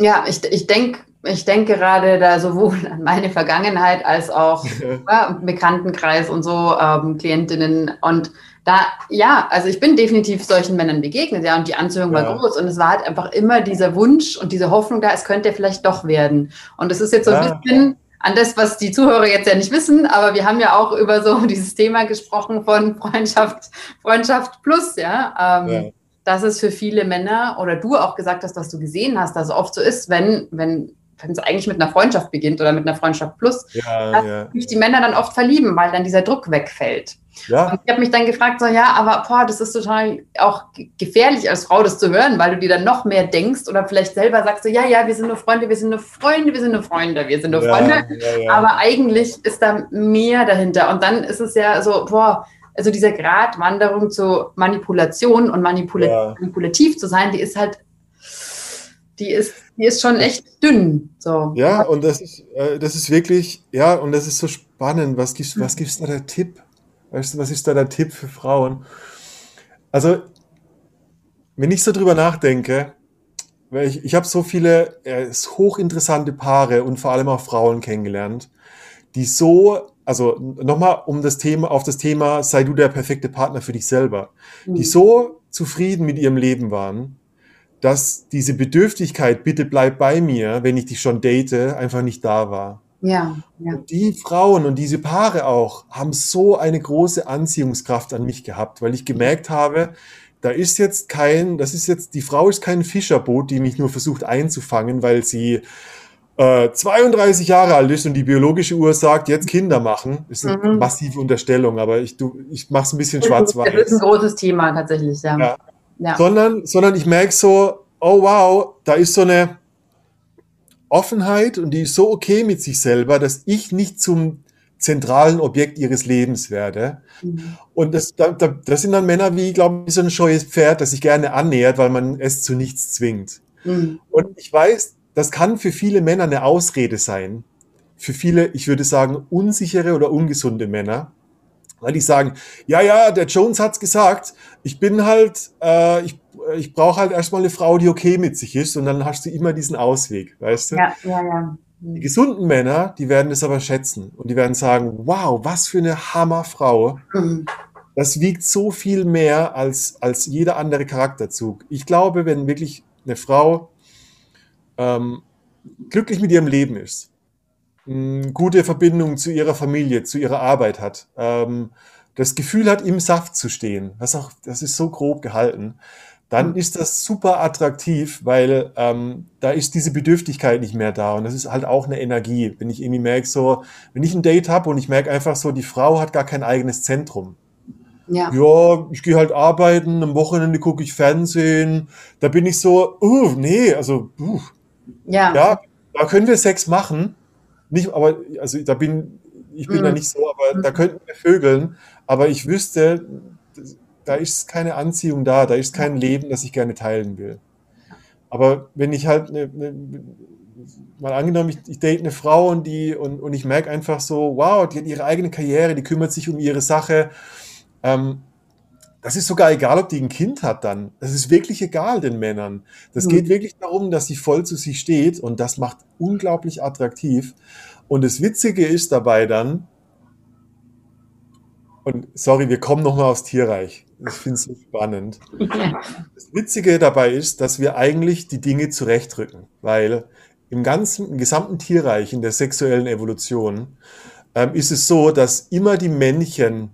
Speaker 3: Ja, ich, ich denke ich denke gerade da sowohl an meine Vergangenheit als auch ja, Bekanntenkreis und so, ähm, Klientinnen. Und da, ja, also ich bin definitiv solchen Männern begegnet, ja, und die Anziehung ja. war groß. Und es war halt einfach immer dieser Wunsch und diese Hoffnung da, es könnte vielleicht doch werden. Und es ist jetzt so ja. ein bisschen an das, was die Zuhörer jetzt ja nicht wissen, aber wir haben ja auch über so dieses Thema gesprochen von Freundschaft, Freundschaft plus, ja. Ähm, dass es für viele Männer oder du auch gesagt hast, dass du gesehen hast, dass es oft so ist, wenn, wenn wenn es eigentlich mit einer Freundschaft beginnt oder mit einer Freundschaft plus, ja, dass ja. sich die Männer dann oft verlieben, weil dann dieser Druck wegfällt. Ja. Und ich habe mich dann gefragt, so ja, aber boah, das ist total auch gefährlich als Frau, das zu hören, weil du dir dann noch mehr denkst oder vielleicht selber sagst so, ja, ja, wir sind nur Freunde, wir sind nur Freunde, wir sind nur Freunde, wir sind nur Freunde. Ja, aber eigentlich ist da mehr dahinter. Und dann ist es ja so, boah, also diese Gratwanderung zur Manipulation und manipula manipulativ zu sein, die ist halt die ist, die ist schon echt dünn. So.
Speaker 1: Ja, und das ist, äh, das ist wirklich, ja, und das ist so spannend. Was gibst, was gibst da der Tipp? Weißt du, was ist da der Tipp für Frauen? Also, wenn ich so drüber nachdenke, weil ich, ich habe so viele äh, hochinteressante Paare und vor allem auch Frauen kennengelernt, die so, also nochmal um das Thema, auf das Thema, sei du der perfekte Partner für dich selber, mhm. die so zufrieden mit ihrem Leben waren, dass diese Bedürftigkeit, bitte bleib bei mir, wenn ich dich schon date, einfach nicht da war.
Speaker 3: Ja, ja.
Speaker 1: Und die Frauen und diese Paare auch haben so eine große Anziehungskraft an mich gehabt, weil ich gemerkt habe, da ist jetzt kein, das ist jetzt, die Frau ist kein Fischerboot, die mich nur versucht einzufangen, weil sie äh, 32 Jahre alt ist und die biologische Uhr sagt, jetzt Kinder machen. Das ist eine mhm. massive Unterstellung, aber ich, ich mache es ein bisschen schwarz-weiß.
Speaker 3: Das ist ein großes Thema tatsächlich, ja. ja.
Speaker 1: Ja. Sondern, sondern ich merke so, oh wow, da ist so eine Offenheit und die ist so okay mit sich selber, dass ich nicht zum zentralen Objekt ihres Lebens werde. Mhm. Und das, da, da, das sind dann Männer wie, glaube ich, so ein scheues Pferd, das sich gerne annähert, weil man es zu nichts zwingt. Mhm. Und ich weiß, das kann für viele Männer eine Ausrede sein. Für viele, ich würde sagen, unsichere oder ungesunde Männer. Weil die sagen, ja, ja, der Jones hat's gesagt, ich bin halt, äh, ich, ich brauche halt erstmal eine Frau, die okay mit sich ist und dann hast du immer diesen Ausweg, weißt du?
Speaker 3: Ja, ja, ja.
Speaker 1: Die gesunden Männer, die werden das aber schätzen und die werden sagen, wow, was für eine Hammerfrau. Mhm. Das wiegt so viel mehr als, als jeder andere Charakterzug. Ich glaube, wenn wirklich eine Frau ähm, glücklich mit ihrem Leben ist, gute Verbindung zu ihrer Familie, zu ihrer Arbeit hat, ähm, das Gefühl hat, im Saft zu stehen, was auch, das ist so grob gehalten, dann ist das super attraktiv, weil ähm, da ist diese Bedürftigkeit nicht mehr da und das ist halt auch eine Energie. Wenn ich irgendwie merke, so, wenn ich ein Date habe und ich merke einfach so, die Frau hat gar kein eigenes Zentrum. Ja, ja ich gehe halt arbeiten, am Wochenende gucke ich Fernsehen, da bin ich so, uh, nee, also, uh, ja. ja, da können wir Sex machen, nicht, aber also da bin ich bin mhm. da nicht so, aber mhm. da könnten wir vögeln, aber ich wüsste, da ist keine Anziehung da, da ist kein Leben, das ich gerne teilen will. Aber wenn ich halt ne, ne, mal angenommen, ich, ich date eine Frau und die und, und ich merke einfach so, wow, die hat ihre eigene Karriere, die kümmert sich um ihre Sache. Ähm, das ist sogar egal, ob die ein Kind hat dann. Das ist wirklich egal den Männern. Das mhm. geht wirklich darum, dass sie voll zu sich steht und das macht unglaublich attraktiv. Und das Witzige ist dabei dann, und sorry, wir kommen nochmal aufs Tierreich. Ich finde es so spannend. Das Witzige dabei ist, dass wir eigentlich die Dinge zurechtrücken, weil im ganzen, im gesamten Tierreich, in der sexuellen Evolution, ähm, ist es so, dass immer die Männchen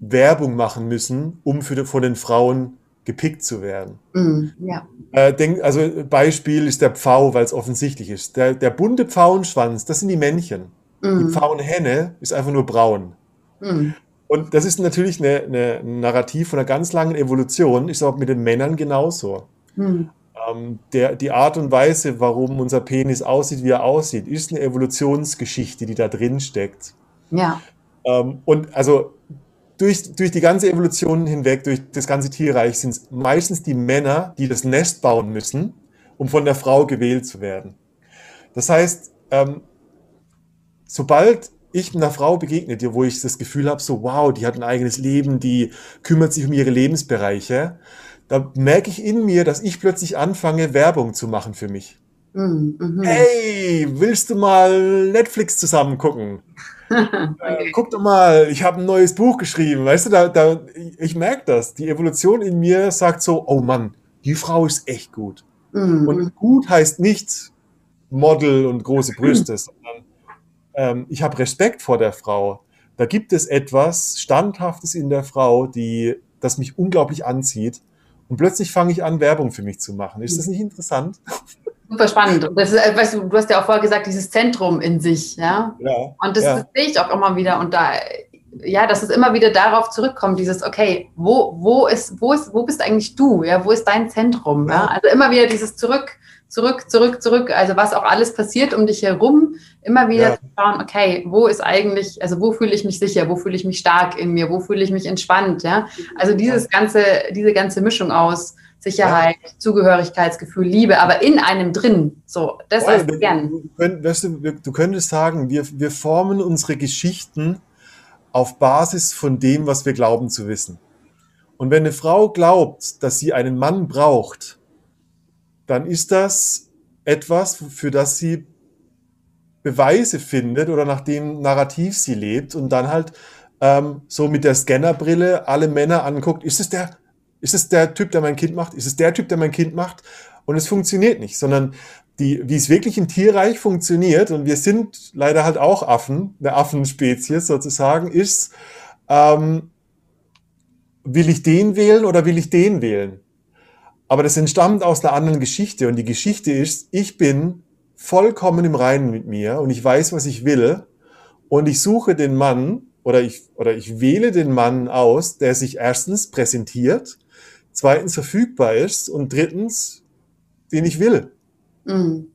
Speaker 1: Werbung machen müssen, um für, von den Frauen gepickt zu werden. Mm, ja. Äh, denk, also Beispiel ist der Pfau, weil es offensichtlich ist. Der, der bunte Pfauenschwanz, das sind die Männchen. Mm. Die Pfauenhenne ist einfach nur braun. Mm. Und das ist natürlich eine, eine, ein Narrativ von einer ganz langen Evolution, ist auch mit den Männern genauso. Mm. Ähm, der, die Art und Weise, warum unser Penis aussieht, wie er aussieht, ist eine Evolutionsgeschichte, die da drin steckt.
Speaker 3: Ja.
Speaker 1: Ähm, und also durch, durch die ganze Evolution hinweg, durch das ganze Tierreich, sind es meistens die Männer, die das Nest bauen müssen, um von der Frau gewählt zu werden. Das heißt, ähm, sobald ich einer Frau begegne, dir, wo ich das Gefühl habe, so wow, die hat ein eigenes Leben, die kümmert sich um ihre Lebensbereiche, da merke ich in mir, dass ich plötzlich anfange, Werbung zu machen für mich. Mhm. mhm. Hey, willst du mal Netflix zusammen gucken? okay. äh, guck doch mal, ich habe ein neues Buch geschrieben. Weißt du, da, da, ich merke das. Die Evolution in mir sagt so, oh Mann, die Frau ist echt gut. Mhm. Und gut heißt nicht Model und große Brüste, sondern ähm, ich habe Respekt vor der Frau. Da gibt es etwas Standhaftes in der Frau, die, das mich unglaublich anzieht. Und plötzlich fange ich an, Werbung für mich zu machen. Ist das nicht interessant?
Speaker 3: Super spannend. Das ist, äh, weißt du, du hast ja auch vorher gesagt, dieses Zentrum in sich, ja. ja und das, ja. das sehe ich auch immer wieder. Und da, ja, dass es immer wieder darauf zurückkommt, dieses, okay, wo, wo ist, wo ist, wo bist eigentlich du? Ja, wo ist dein Zentrum? Ja? Also immer wieder dieses Zurück, zurück, zurück, zurück. Also was auch alles passiert um dich herum, immer wieder ja. zu schauen, okay, wo ist eigentlich, also wo fühle ich mich sicher, wo fühle ich mich stark in mir, wo fühle ich mich entspannt, ja? Also dieses ganze, diese ganze Mischung aus Sicherheit, ja. Zugehörigkeitsgefühl, Liebe, aber in einem drin. So, das
Speaker 1: ist gern. Du, könnt, weißt du, du könntest sagen, wir, wir formen unsere Geschichten auf Basis von dem, was wir glauben zu wissen. Und wenn eine Frau glaubt, dass sie einen Mann braucht, dann ist das etwas, für das sie Beweise findet oder nach dem Narrativ sie lebt und dann halt ähm, so mit der Scannerbrille alle Männer anguckt. Ist es der, ist es der Typ, der mein Kind macht? Ist es der Typ, der mein Kind macht? Und es funktioniert nicht, sondern die, wie es wirklich im Tierreich funktioniert, und wir sind leider halt auch Affen, eine Affenspezies sozusagen, ist, ähm, will ich den wählen oder will ich den wählen? Aber das entstammt aus einer anderen Geschichte. Und die Geschichte ist, ich bin vollkommen im Reinen mit mir und ich weiß, was ich will. Und ich suche den Mann oder ich, oder ich wähle den Mann aus, der sich erstens präsentiert, zweitens verfügbar ist und drittens, den ich will. Mhm.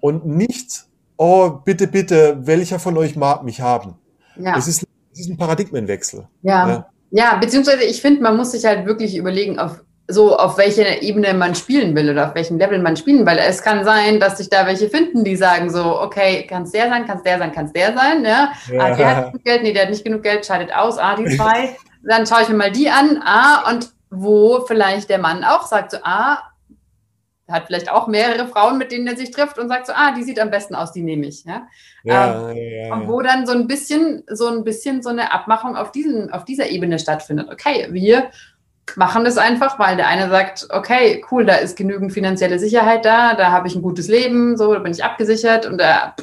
Speaker 1: Und nicht, oh, bitte, bitte, welcher von euch mag mich haben. Ja. Es, ist, es ist ein Paradigmenwechsel.
Speaker 3: Ja. ja. Ja, beziehungsweise ich finde, man muss sich halt wirklich überlegen, auf so auf welcher Ebene man spielen will oder auf welchem Level man spielen, weil es kann sein, dass sich da welche finden, die sagen so, okay, kann es der sein, kann es der sein, kann es der sein, ja? ja. Ah, der hat genug Geld, nee, der hat nicht genug Geld, scheidet aus, ah, die zwei, dann schaue ich mir mal die an, ah, und wo vielleicht der Mann auch sagt so, ah, hat vielleicht auch mehrere Frauen, mit denen er sich trifft und sagt so, ah, die sieht am besten aus, die nehme ich, ja. ja, ähm, ja, ja. Und wo dann so ein bisschen, so ein bisschen so eine Abmachung auf diesen, auf dieser Ebene stattfindet. Okay, wir machen das einfach, weil der eine sagt, okay, cool, da ist genügend finanzielle Sicherheit da, da habe ich ein gutes Leben, so, da bin ich abgesichert und der,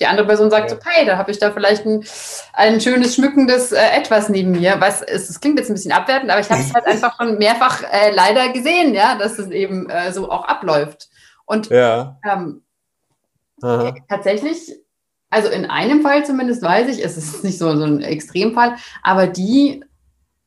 Speaker 3: die andere Person sagt, ja. okay, da habe ich da vielleicht ein, ein schönes, schmückendes äh, Etwas neben mir. Was ist, das klingt jetzt ein bisschen abwertend, aber ich habe es halt einfach schon mehrfach äh, leider gesehen, ja, dass es eben äh, so auch abläuft. Und ja. ähm, tatsächlich, also in einem Fall zumindest weiß ich, es ist nicht so, so ein Extremfall, aber die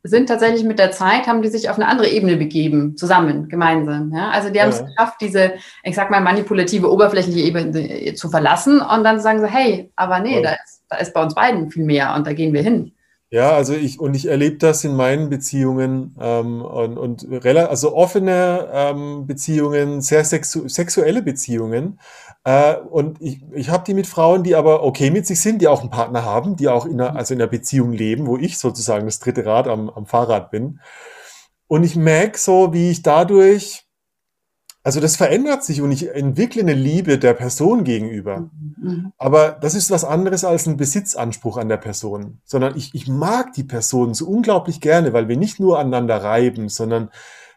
Speaker 3: sind tatsächlich mit der Zeit, haben die sich auf eine andere Ebene begeben, zusammen, gemeinsam. Ja? Also die haben es ja. geschafft, diese, ich sag mal, manipulative, oberflächliche Ebene zu verlassen und dann sagen sie, hey, aber nee, ja. da, ist, da ist bei uns beiden viel mehr und da gehen wir hin.
Speaker 1: Ja, also ich und ich erlebe das in meinen Beziehungen ähm, und, und also offene ähm, Beziehungen, sehr sexu sexuelle Beziehungen, äh, und ich, ich habe die mit Frauen, die aber okay mit sich sind, die auch einen Partner haben, die auch in einer, also in einer Beziehung leben, wo ich sozusagen das dritte Rad am, am Fahrrad bin. Und ich merke so, wie ich dadurch, also das verändert sich und ich entwickle eine Liebe der Person gegenüber. Mhm. Aber das ist was anderes als ein Besitzanspruch an der Person, sondern ich, ich mag die Person so unglaublich gerne, weil wir nicht nur aneinander reiben, sondern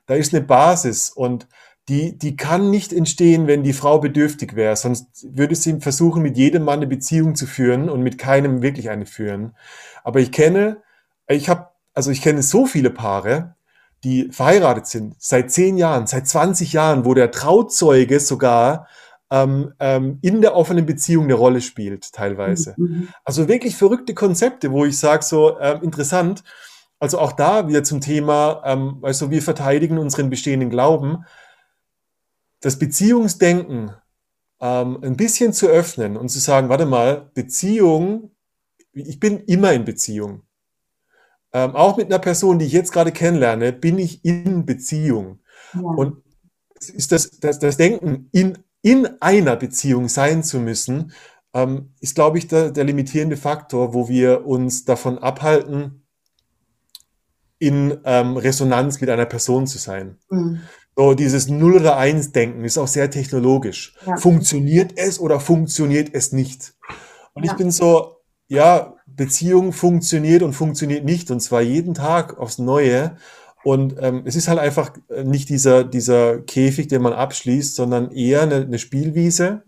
Speaker 1: da ist eine Basis und die, die kann nicht entstehen, wenn die Frau bedürftig wäre. Sonst würde sie versuchen, mit jedem Mann eine Beziehung zu führen und mit keinem wirklich eine führen. Aber ich kenne, ich habe, also ich kenne so viele Paare, die verheiratet sind, seit zehn Jahren, seit 20 Jahren, wo der Trauzeuge sogar ähm, ähm, in der offenen Beziehung eine Rolle spielt, teilweise. Mhm. mhm. Also wirklich verrückte Konzepte, wo ich sage, so ähm, interessant. Also auch da wieder zum Thema, ähm, also wir verteidigen unseren bestehenden Glauben das Beziehungsdenken ähm, ein bisschen zu öffnen und zu sagen, warte mal, Beziehung, ich bin immer in Beziehung. Ähm, auch mit einer Person, die ich jetzt gerade kennenlerne, bin ich in Beziehung. Ja. Und ist das, das, das Denken, in, in einer Beziehung sein zu müssen, ähm, ist, glaube ich, der, der limitierende Faktor, wo wir uns davon abhalten, in ähm, Resonanz mit einer Person zu sein. Mhm. So dieses Null oder Eins Denken ist auch sehr technologisch. Ja. Funktioniert es oder funktioniert es nicht? Und ja. ich bin so, ja, Beziehung funktioniert und funktioniert nicht und zwar jeden Tag aufs Neue. Und ähm, es ist halt einfach äh, nicht dieser, dieser Käfig, den man abschließt, sondern eher eine, eine Spielwiese,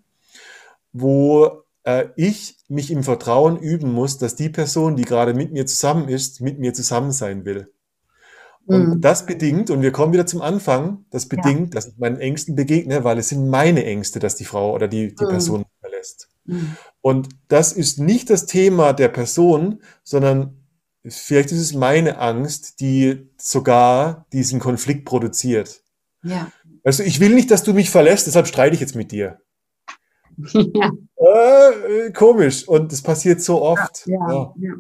Speaker 1: wo äh, ich mich im Vertrauen üben muss, dass die Person, die gerade mit mir zusammen ist, mit mir zusammen sein will. Und mhm. das bedingt, und wir kommen wieder zum Anfang, das bedingt, ja. dass ich meinen Ängsten begegne, weil es sind meine Ängste, dass die Frau oder die, die mhm. Person verlässt. Mhm. Und das ist nicht das Thema der Person, sondern vielleicht ist es meine Angst, die sogar diesen Konflikt produziert. Ja. Also ich will nicht, dass du mich verlässt, deshalb streite ich jetzt mit dir. Ja. Äh, komisch. Und es passiert so oft. Ja, ja, ja.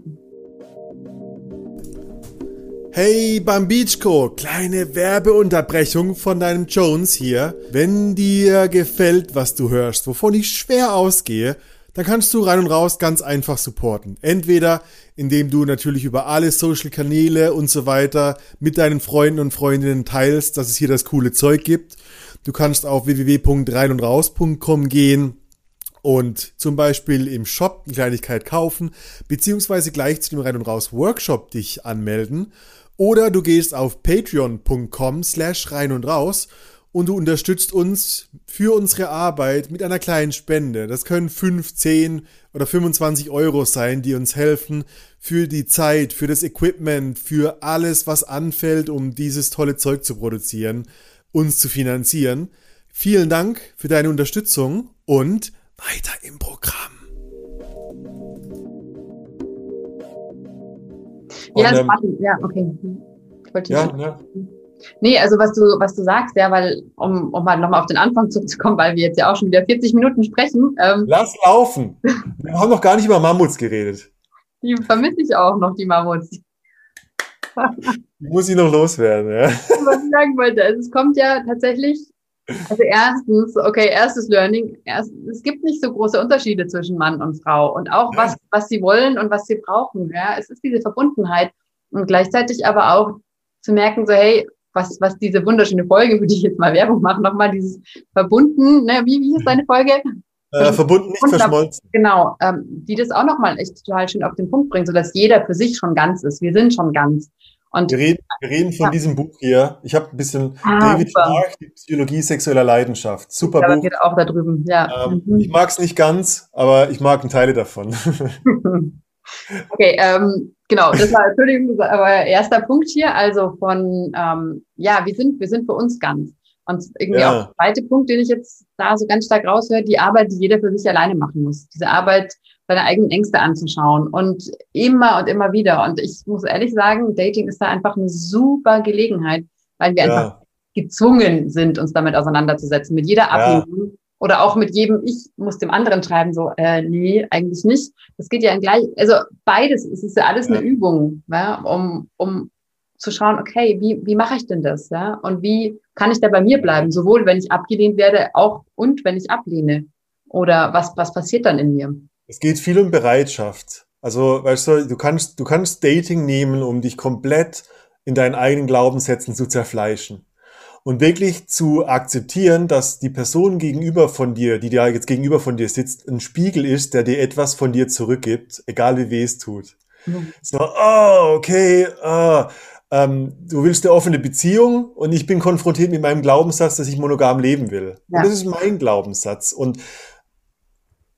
Speaker 1: Hey Bambichko, kleine Werbeunterbrechung von deinem Jones hier. Wenn dir gefällt, was du hörst, wovon ich schwer ausgehe, dann kannst du rein und raus ganz einfach supporten. Entweder indem du natürlich über alle Social Kanäle und so weiter mit deinen Freunden und Freundinnen teilst, dass es hier das coole Zeug gibt. Du kannst auf www.reinundraus.com gehen und zum Beispiel im Shop eine Kleinigkeit kaufen, beziehungsweise gleich zu dem Rein und Raus Workshop dich anmelden. Oder du gehst auf patreon.com slash rein und raus und du unterstützt uns für unsere Arbeit mit einer kleinen Spende. Das können 5, 10 oder 25 Euro sein, die uns helfen für die Zeit, für das Equipment, für alles, was anfällt, um dieses tolle Zeug zu produzieren, uns zu finanzieren. Vielen Dank für deine Unterstützung und weiter im Programm.
Speaker 3: Ja, und, ähm, ja, okay. Ich wollte ja, ja. Nee, also was du, was du sagst, ja, weil, um, um mal nochmal auf den Anfang zurückzukommen, weil wir jetzt ja auch schon wieder 40 Minuten sprechen.
Speaker 1: Ähm, Lass laufen! Wir haben noch gar nicht über Mammuts geredet.
Speaker 3: Die vermisse ich auch noch, die Mammuts.
Speaker 1: Muss ich noch loswerden, ja.
Speaker 3: Was ich sagen wollte, also es kommt ja tatsächlich, also erstens, okay, erstes Learning, erst, es gibt nicht so große Unterschiede zwischen Mann und Frau und auch ja. was, was sie wollen und was sie brauchen, ja. Es ist diese Verbundenheit und gleichzeitig aber auch zu merken, so, hey, was, was diese wunderschöne Folge, für die ich jetzt mal Werbung mache, nochmal dieses verbunden, ne, wie, wie ist deine Folge?
Speaker 1: Äh, verbunden, nicht verschmolzen.
Speaker 3: Genau, ähm, die das auch nochmal echt total schön auf den Punkt bringt, sodass jeder für sich schon ganz ist. Wir sind schon ganz.
Speaker 1: Und wir reden, wir reden von ja. diesem Buch hier. Ich habe ein bisschen ah, David Clark, die Psychologie sexueller Leidenschaft. Super ja, Buch.
Speaker 3: Geht auch da drüben. Ja.
Speaker 1: Ähm, mhm. Ich mag es nicht ganz, aber ich mag Teile davon.
Speaker 3: okay, ähm, Genau, das war, Entschuldigung, aber erster Punkt hier, also von, ähm, ja, wir sind, wir sind für uns ganz. Und irgendwie ja. auch der zweite Punkt, den ich jetzt da so ganz stark raushöre, die Arbeit, die jeder für sich alleine machen muss. Diese Arbeit, seine eigenen Ängste anzuschauen und immer und immer wieder. Und ich muss ehrlich sagen, Dating ist da einfach eine super Gelegenheit, weil wir ja. einfach gezwungen sind, uns damit auseinanderzusetzen. Mit jeder Ablehnung, ja. Oder auch mit jedem, ich muss dem anderen schreiben, so, äh, nee, eigentlich nicht. Das geht ja in gleich, also beides, es ist ja alles ja. eine Übung, ja, um, um zu schauen, okay, wie, wie mache ich denn das, ja? Und wie kann ich da bei mir bleiben? Sowohl, wenn ich abgelehnt werde, auch und wenn ich ablehne. Oder was, was passiert dann in mir?
Speaker 1: Es geht viel um Bereitschaft. Also, weißt du, du kannst, du kannst Dating nehmen, um dich komplett in deinen eigenen Glaubenssätzen zu zerfleischen und wirklich zu akzeptieren, dass die Person gegenüber von dir, die da jetzt gegenüber von dir sitzt, ein Spiegel ist, der dir etwas von dir zurückgibt, egal wie weh es tut. Mhm. So, oh, okay, oh, ähm, du willst eine offene Beziehung und ich bin konfrontiert mit meinem Glaubenssatz, dass ich monogam leben will. Ja. Und das ist mein Glaubenssatz. Und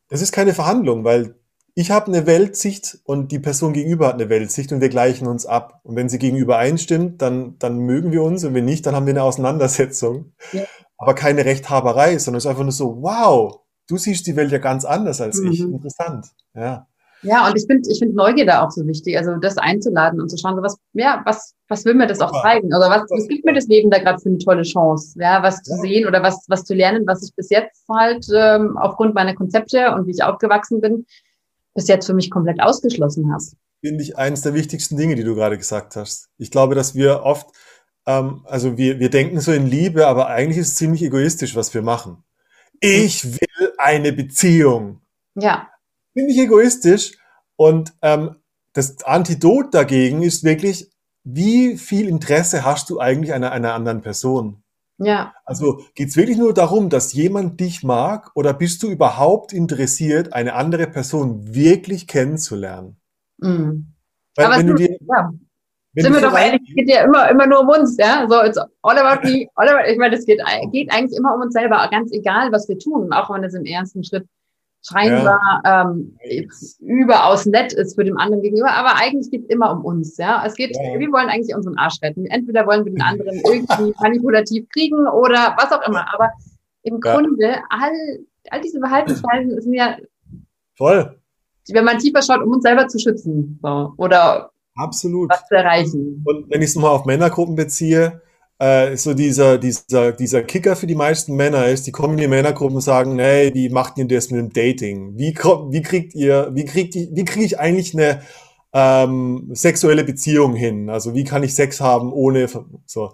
Speaker 1: das ist keine Verhandlung, weil ich habe eine Weltsicht und die Person gegenüber hat eine Weltsicht und wir gleichen uns ab. Und wenn sie gegenüber einstimmt, dann, dann mögen wir uns und wenn nicht, dann haben wir eine Auseinandersetzung. Ja. Aber keine Rechthaberei, sondern es ist einfach nur so, wow, du siehst die Welt ja ganz anders als mhm. ich. Interessant. Ja.
Speaker 3: Ja, und ich finde ich finde Neugierde auch so wichtig, also das einzuladen und zu schauen, so was, ja, was, was will mir das auch zeigen? Oder was, was gibt mir das Leben da gerade für eine tolle Chance? Ja, was zu sehen oder was, was zu lernen, was ich bis jetzt halt ähm, aufgrund meiner Konzepte und wie ich aufgewachsen bin, bis jetzt für mich komplett ausgeschlossen habe.
Speaker 1: finde ich eines der wichtigsten Dinge, die du gerade gesagt hast. Ich glaube, dass wir oft, ähm, also wir, wir denken so in Liebe, aber eigentlich ist es ziemlich egoistisch, was wir machen. Ich will eine Beziehung.
Speaker 3: Ja,
Speaker 1: Finde ich egoistisch. Und ähm, das Antidot dagegen ist wirklich, wie viel Interesse hast du eigentlich an einer, einer anderen Person?
Speaker 3: ja,
Speaker 1: Also geht es wirklich nur darum, dass jemand dich mag oder bist du überhaupt interessiert, eine andere Person wirklich kennenzulernen?
Speaker 3: mhm.
Speaker 1: Weil
Speaker 3: Aber
Speaker 1: wenn du dir,
Speaker 3: ja.
Speaker 1: wenn
Speaker 3: Sind wir doch ehrlich, es geht ja immer, immer nur um uns, ja. So, it's all about me, all about, ich meine, es geht, geht eigentlich immer um uns selber, ganz egal, was wir tun, auch wenn es im ersten Schritt scheinbar ähm, überaus nett ist für den anderen gegenüber, aber eigentlich geht es immer um uns, ja. Es geht,
Speaker 1: Ja.
Speaker 3: wir wollen eigentlich unseren Arsch retten. Entweder wollen wir den anderen irgendwie manipulativ kriegen oder was auch immer, aber im
Speaker 1: Ja.
Speaker 3: Grunde, all, all diese Verhaltensweisen sind ja,
Speaker 1: Voll.
Speaker 3: wenn man tiefer schaut, um uns selber zu schützen, so, oder
Speaker 1: Absolut.
Speaker 3: was zu erreichen.
Speaker 1: Und wenn ich es nochmal auf Männergruppen beziehe, äh, so dieser, dieser, dieser Kicker für die meisten Männer ist, die kommen in die Männergruppen und sagen, hey, wie macht ihr das mit dem Dating? Wie, wie kriegt ihr, wie kriegt ihr, wie kriege ich eigentlich eine ähm, sexuelle Beziehung hin? Also wie kann ich Sex haben ohne so?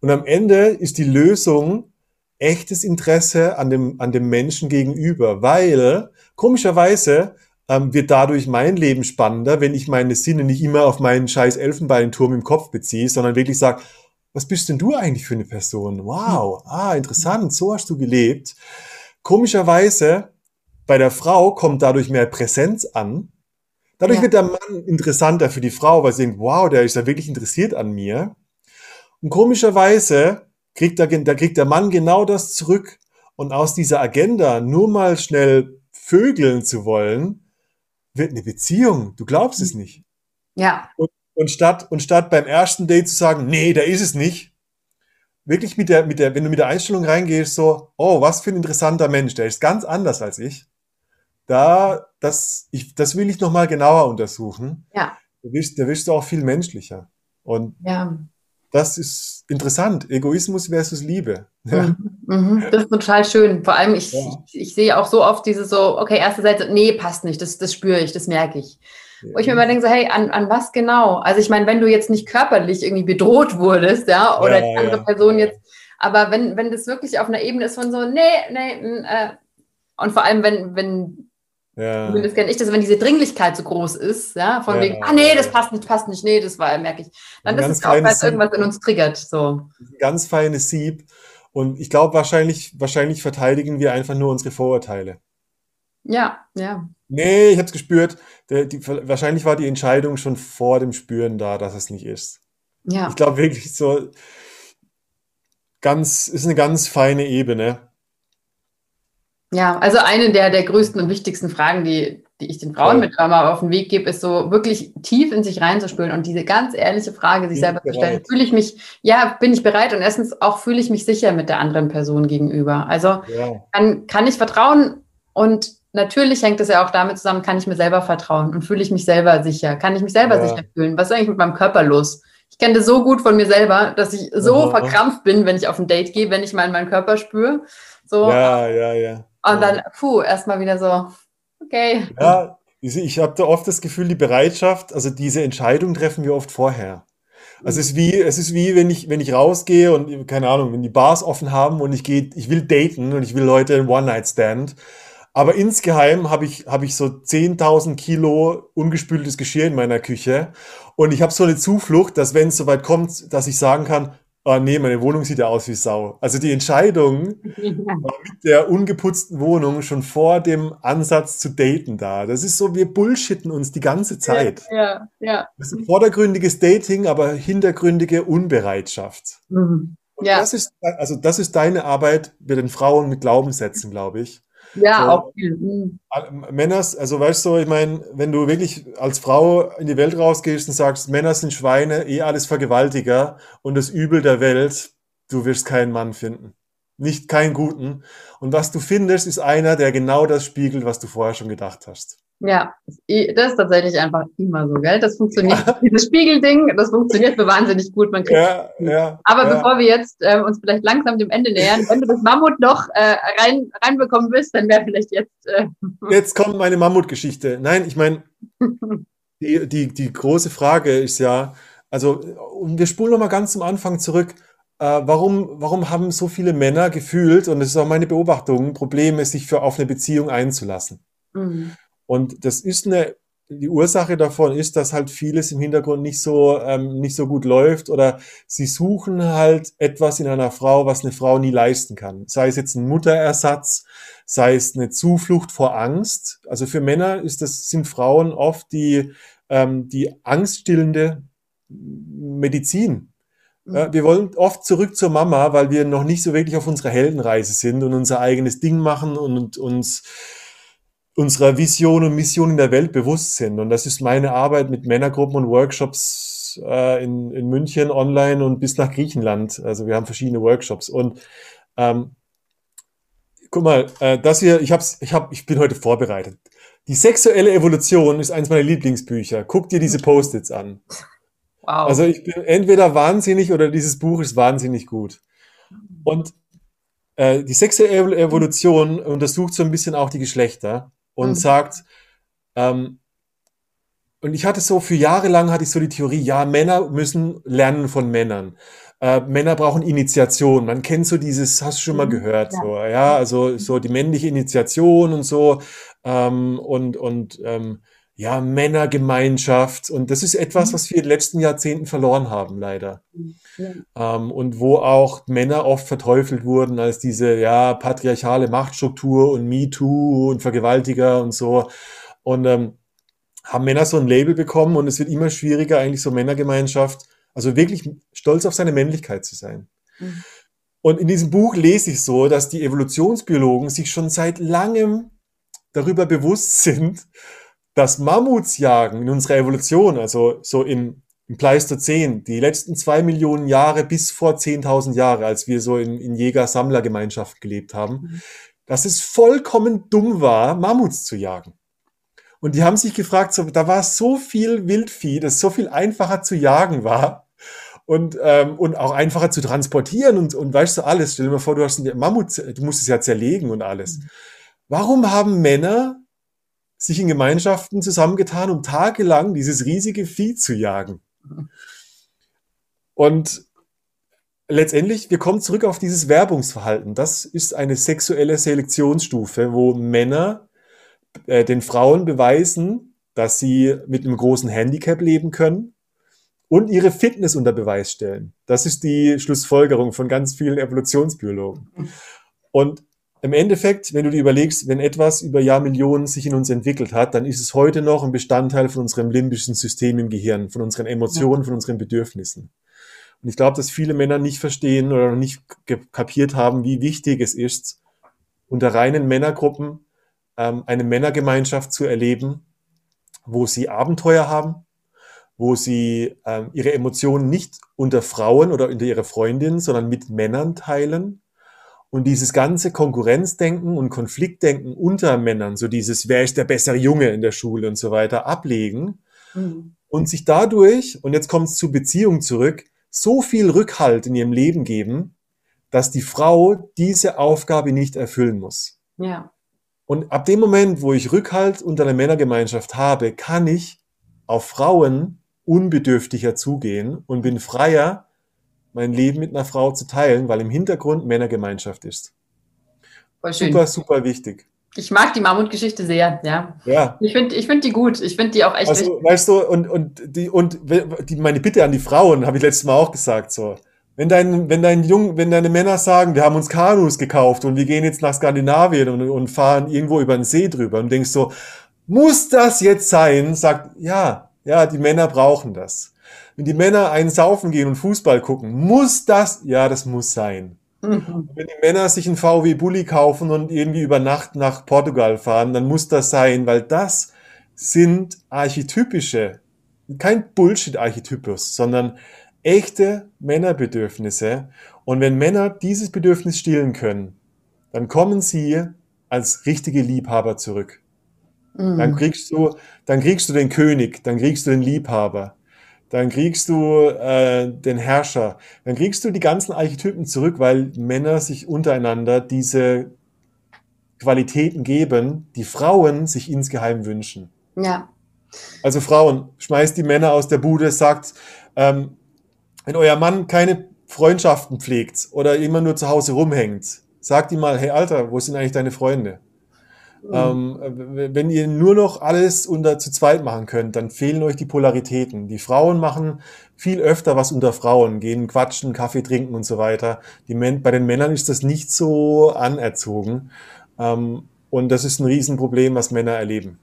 Speaker 1: Und am Ende ist die Lösung echtes Interesse an dem, an dem Menschen gegenüber, weil komischerweise ähm, wird dadurch mein Leben spannender, wenn ich meine Sinne nicht immer auf meinen scheiß Elfenbeinturm im Kopf beziehe, sondern wirklich sage, was bist denn du eigentlich für eine Person? Wow, ah, interessant, so hast du gelebt. Komischerweise, bei der Frau kommt dadurch mehr Präsenz an. Dadurch
Speaker 3: Ja.
Speaker 1: wird der Mann interessanter für die Frau, weil sie denkt, wow, der ist ja wirklich interessiert an mir. Und komischerweise kriegt der, da kriegt der Mann genau das zurück. Und aus dieser Agenda nur mal schnell vögeln zu wollen, wird eine Beziehung. Du glaubst es nicht.
Speaker 3: Ja,
Speaker 1: Und statt, und statt beim ersten Date zu sagen, nee, der ist es nicht, wirklich mit der, mit der, wenn du mit der Einstellung reingehst, so, oh, was für ein interessanter Mensch, der ist ganz anders als ich. Da, das, ich, das will ich nochmal genauer untersuchen.
Speaker 3: Ja.
Speaker 1: Da wirst, da wirst du auch viel menschlicher. Und
Speaker 3: ja.
Speaker 1: das ist interessant. Egoismus versus Liebe. Ja.
Speaker 3: Mhm. Mhm. Das ist total schön. Vor allem, ich,
Speaker 1: Ja.
Speaker 3: ich, ich sehe auch so oft diese so, okay, erste Seite, nee, passt nicht, das, das spüre ich, das merke ich. Wo ich mir immer denke, so, hey, an, an was genau? Also ich meine, wenn du jetzt nicht körperlich irgendwie bedroht wurdest, ja, oder
Speaker 1: Ja,
Speaker 3: die andere
Speaker 1: ja.
Speaker 3: Person jetzt, aber wenn, wenn das wirklich auf einer Ebene ist von so, nee, nee, mm, äh, und vor allem, wenn, wenn,
Speaker 1: Ja.
Speaker 3: zumindest kenne ich das, wenn diese Dringlichkeit so groß ist, ja, von
Speaker 1: Ja,
Speaker 3: wegen, ah nee, das passt nicht, passt nicht, nee, das war, merke ich. Dann ist es auch, weil irgendwas in uns triggert, so.
Speaker 1: ein ganz feines Sieb. Und ich glaube, wahrscheinlich, wahrscheinlich verteidigen wir einfach nur unsere Vorurteile.
Speaker 3: Ja, ja.
Speaker 1: Nee, ich habe es gespürt. Der, die, wahrscheinlich war die Entscheidung schon vor dem Spüren da, dass es nicht ist.
Speaker 3: Ja.
Speaker 1: Ich glaube wirklich so ganz, ist eine ganz feine Ebene.
Speaker 3: Ja, also eine der, der größten und wichtigsten Fragen, die, die ich den Frauen
Speaker 1: Voll.
Speaker 3: mit einmal auf den Weg gebe, ist so wirklich tief in sich reinzuspülen und diese ganz ehrliche Frage sich
Speaker 1: Bin
Speaker 3: selber zu stellen. Fühle ich mich, ja, bin ich bereit und erstens auch fühle ich mich sicher mit der anderen Person gegenüber. Also
Speaker 1: Ja,
Speaker 3: kann, kann ich vertrauen und natürlich hängt es ja auch damit zusammen, kann ich mir selber vertrauen und fühle ich mich selber sicher? Kann ich mich selber
Speaker 1: Ja.
Speaker 3: sicher fühlen? Was ist eigentlich mit meinem Körper los? Ich kenne das so gut von mir selber, dass ich so
Speaker 1: Aha.
Speaker 3: verkrampft bin, wenn ich auf ein Date gehe, wenn ich mal in meinen Körper spüre. So,
Speaker 1: ja, ja, ja.
Speaker 3: und dann, puh, erstmal wieder so, okay.
Speaker 1: Ja, ich habe da oft das Gefühl, die Bereitschaft, also diese Entscheidung treffen wir oft vorher. Also es ist wie, es ist wie, wenn ich, wenn ich rausgehe und, keine Ahnung, wenn die Bars offen haben und ich gehe, ich will daten und ich will Leute einen One-Night-Stand. Aber insgeheim habe ich, habe ich so 10.000 Kilo ungespültes Geschirr in meiner Küche und ich habe so eine Zuflucht, dass wenn es soweit kommt, dass ich sagen kann, ah nee, meine Wohnung sieht ja aus wie Sau. Also die Entscheidung, der ungeputzten Wohnung schon vor dem Ansatz zu daten da. Das ist so, wir bullshitten uns die ganze Zeit.
Speaker 3: Ja, ja.
Speaker 1: Das ist vordergründiges Dating, aber hintergründige Unbereitschaft.
Speaker 3: Mhm.
Speaker 1: Und
Speaker 3: Ja.
Speaker 1: das ist, also das ist deine Arbeit mit den Frauen mit Glaubenssätzen, glaube ich.
Speaker 3: Ja,
Speaker 1: So.
Speaker 3: auch viel. Mhm.
Speaker 1: Männers, also weißt du, ich meine, wenn du wirklich als Frau in die Welt rausgehst und sagst, Männer sind Schweine, eh alles Vergewaltiger und das Übel der Welt, du wirst keinen Mann finden. Nicht keinen guten. Und was du findest, ist einer, der genau das spiegelt, was du vorher schon gedacht hast.
Speaker 3: Ja, das ist tatsächlich einfach immer so, gell? Das funktioniert. Ja. Dieses Spiegelding, das funktioniert für wahnsinnig gut. Man kriegt
Speaker 1: ja, ja,
Speaker 3: Aber ja. bevor wir jetzt äh, uns vielleicht langsam dem Ende nähern, wenn du das Mammut noch äh, rein, reinbekommen willst, dann wäre vielleicht jetzt. Äh
Speaker 1: jetzt kommt meine Mammutgeschichte. Nein, ich meine, die, die, die große Frage ist ja, also wir spulen noch mal ganz zum Anfang zurück. Äh, warum, warum haben so viele Männer gefühlt, und das ist auch meine Beobachtung, Probleme, sich für auf eine Beziehung einzulassen? Mhm. Und das ist eine, die Ursache davon ist, dass halt vieles im Hintergrund nicht so, ähm, nicht so gut läuft oder sie suchen halt etwas in einer Frau, was eine Frau nie leisten kann. Sei es jetzt ein Mutterersatz, sei es eine Zuflucht vor Angst. Also für Männer ist das, sind Frauen oft die, ähm, die angststillende Medizin. Ja, wir wollen oft zurück zur Mama, weil wir noch nicht so wirklich auf unserer Heldenreise sind und unser eigenes Ding machen und uns unserer Vision und Mission in der Welt bewusst sind. Und das ist meine Arbeit mit Männergruppen und Workshops äh, in, in München online und bis nach Griechenland. Also wir haben verschiedene Workshops. Und ähm, guck mal, äh, das hier, ich, hab's, ich, hab, ich bin heute vorbereitet. Die sexuelle Evolution ist eines meiner Lieblingsbücher. Guck dir diese Post-its an. Wow. Also ich bin entweder wahnsinnig oder dieses Buch ist wahnsinnig gut. Und äh, die sexuelle Evolution untersucht so ein bisschen auch die Geschlechter und mhm. sagt, ähm, und ich hatte so, für Jahre lang hatte ich so die Theorie, ja, Männer müssen lernen von Männern. Äh, Männer brauchen Initiation. Man kennt so dieses, hast du schon mal mhm. gehört, ja. so, ja, also so die männliche Initiation und so, ähm, und, und, ähm, ja, Männergemeinschaft. Und das ist etwas, mhm. was wir in den letzten Jahrzehnten verloren haben, leider. Ja. Ähm, und wo auch Männer oft verteufelt wurden als diese, ja, patriarchale Machtstruktur und MeToo und Vergewaltiger und so. Und ähm, haben Männer so ein Label bekommen und es wird immer schwieriger, eigentlich so Männergemeinschaft, also wirklich stolz auf seine Männlichkeit zu sein. Mhm. Und in diesem Buch lese ich so, dass die Evolutionsbiologen sich schon seit langem darüber bewusst sind, das Mammutsjagen in unserer Evolution, also so im, im Pleistozän, die letzten zwei Millionen Jahre bis vor 10.000 Jahre, als wir so in, in Jäger-Sammler-Gemeinschaft gelebt haben, mhm. dass es vollkommen dumm war, Mammuts zu jagen. Und die haben sich gefragt, so, da war so viel Wildvieh, das so viel einfacher zu jagen war und, ähm, und auch einfacher zu transportieren und, und weißt du alles. Stell dir mal vor, du hast einen Mammut, du musst es ja zerlegen und alles. Mhm. Warum haben Männer sich in Gemeinschaften zusammengetan, um tagelang dieses riesige Vieh zu jagen. Und letztendlich, wir kommen zurück auf dieses Werbungsverhalten. Das ist eine sexuelle Selektionsstufe, wo Männer äh, den Frauen beweisen, dass sie mit einem großen Handicap leben können und ihre Fitness unter Beweis stellen. Das ist die Schlussfolgerung von ganz vielen Evolutionsbiologen. Und im Endeffekt, wenn du dir überlegst, wenn etwas über Jahrmillionen sich in uns entwickelt hat, dann ist es heute noch ein Bestandteil von unserem limbischen System im Gehirn, von unseren Emotionen, von unseren Bedürfnissen. Und ich glaube, dass viele Männer nicht verstehen oder noch nicht kapiert haben, wie wichtig es ist, unter reinen Männergruppen ähm, eine Männergemeinschaft zu erleben, wo sie Abenteuer haben, wo sie ähm, ihre Emotionen nicht unter Frauen oder unter ihre Freundin, sondern mit Männern teilen und dieses ganze Konkurrenzdenken und Konfliktdenken unter Männern, so dieses, wer ist der bessere Junge in der Schule und so weiter, ablegen mhm. und sich dadurch, und jetzt kommt es zu Beziehung zurück, so viel Rückhalt in ihrem Leben geben, dass die Frau diese Aufgabe nicht erfüllen muss.
Speaker 3: Ja.
Speaker 1: Und ab dem Moment, wo ich Rückhalt unter einer Männergemeinschaft habe, kann ich auf Frauen unbedürftiger zugehen und bin freier, mein Leben mit einer Frau zu teilen, weil im Hintergrund Männergemeinschaft ist. Super, super wichtig.
Speaker 3: Ich mag die Mammutgeschichte sehr, ja.
Speaker 1: Ja.
Speaker 3: Ich finde ich find die gut. Ich finde die auch echt.
Speaker 1: Also, weißt du, und, und, die, und die, meine Bitte an die Frauen, habe ich letztes Mal auch gesagt, so. Wenn dein, wenn dein Jung, wenn deine Männer sagen, wir haben uns Kanus gekauft und wir gehen jetzt nach Skandinavien und, und fahren irgendwo über den See drüber und denkst so, muss das jetzt sein? Sagt, ja, ja, die Männer brauchen das wenn die Männer einen saufen gehen und Fußball gucken, muss das, ja, das muss sein. Mhm. Wenn die Männer sich einen VW Bulli kaufen und irgendwie über Nacht nach Portugal fahren, dann muss das sein, weil das sind archetypische, kein Bullshit-Archetypus, sondern echte Männerbedürfnisse. Und wenn Männer dieses Bedürfnis stillen können, dann kommen sie als richtige Liebhaber zurück. Mhm. Dann kriegst du, dann kriegst du den König, dann kriegst du den Liebhaber, dann kriegst du äh, den Herrscher, dann kriegst du die ganzen Archetypen zurück, weil Männer sich untereinander diese Qualitäten geben, die Frauen sich insgeheim wünschen.
Speaker 3: Ja.
Speaker 1: Also Frauen, schmeißt die Männer aus der Bude, sagt, ähm, wenn euer Mann keine Freundschaften pflegt oder immer nur zu Hause rumhängt, sagt ihm mal, hey Alter, wo sind eigentlich deine Freunde? Mhm. Ähm, wenn ihr nur noch alles unter zu zweit machen könnt, dann fehlen euch die Polaritäten. Die Frauen machen viel öfter was unter Frauen, gehen quatschen, Kaffee trinken und so weiter. Die bei den Männern ist das nicht so anerzogen. Ähm, und das ist ein Riesenproblem, was Männer erleben.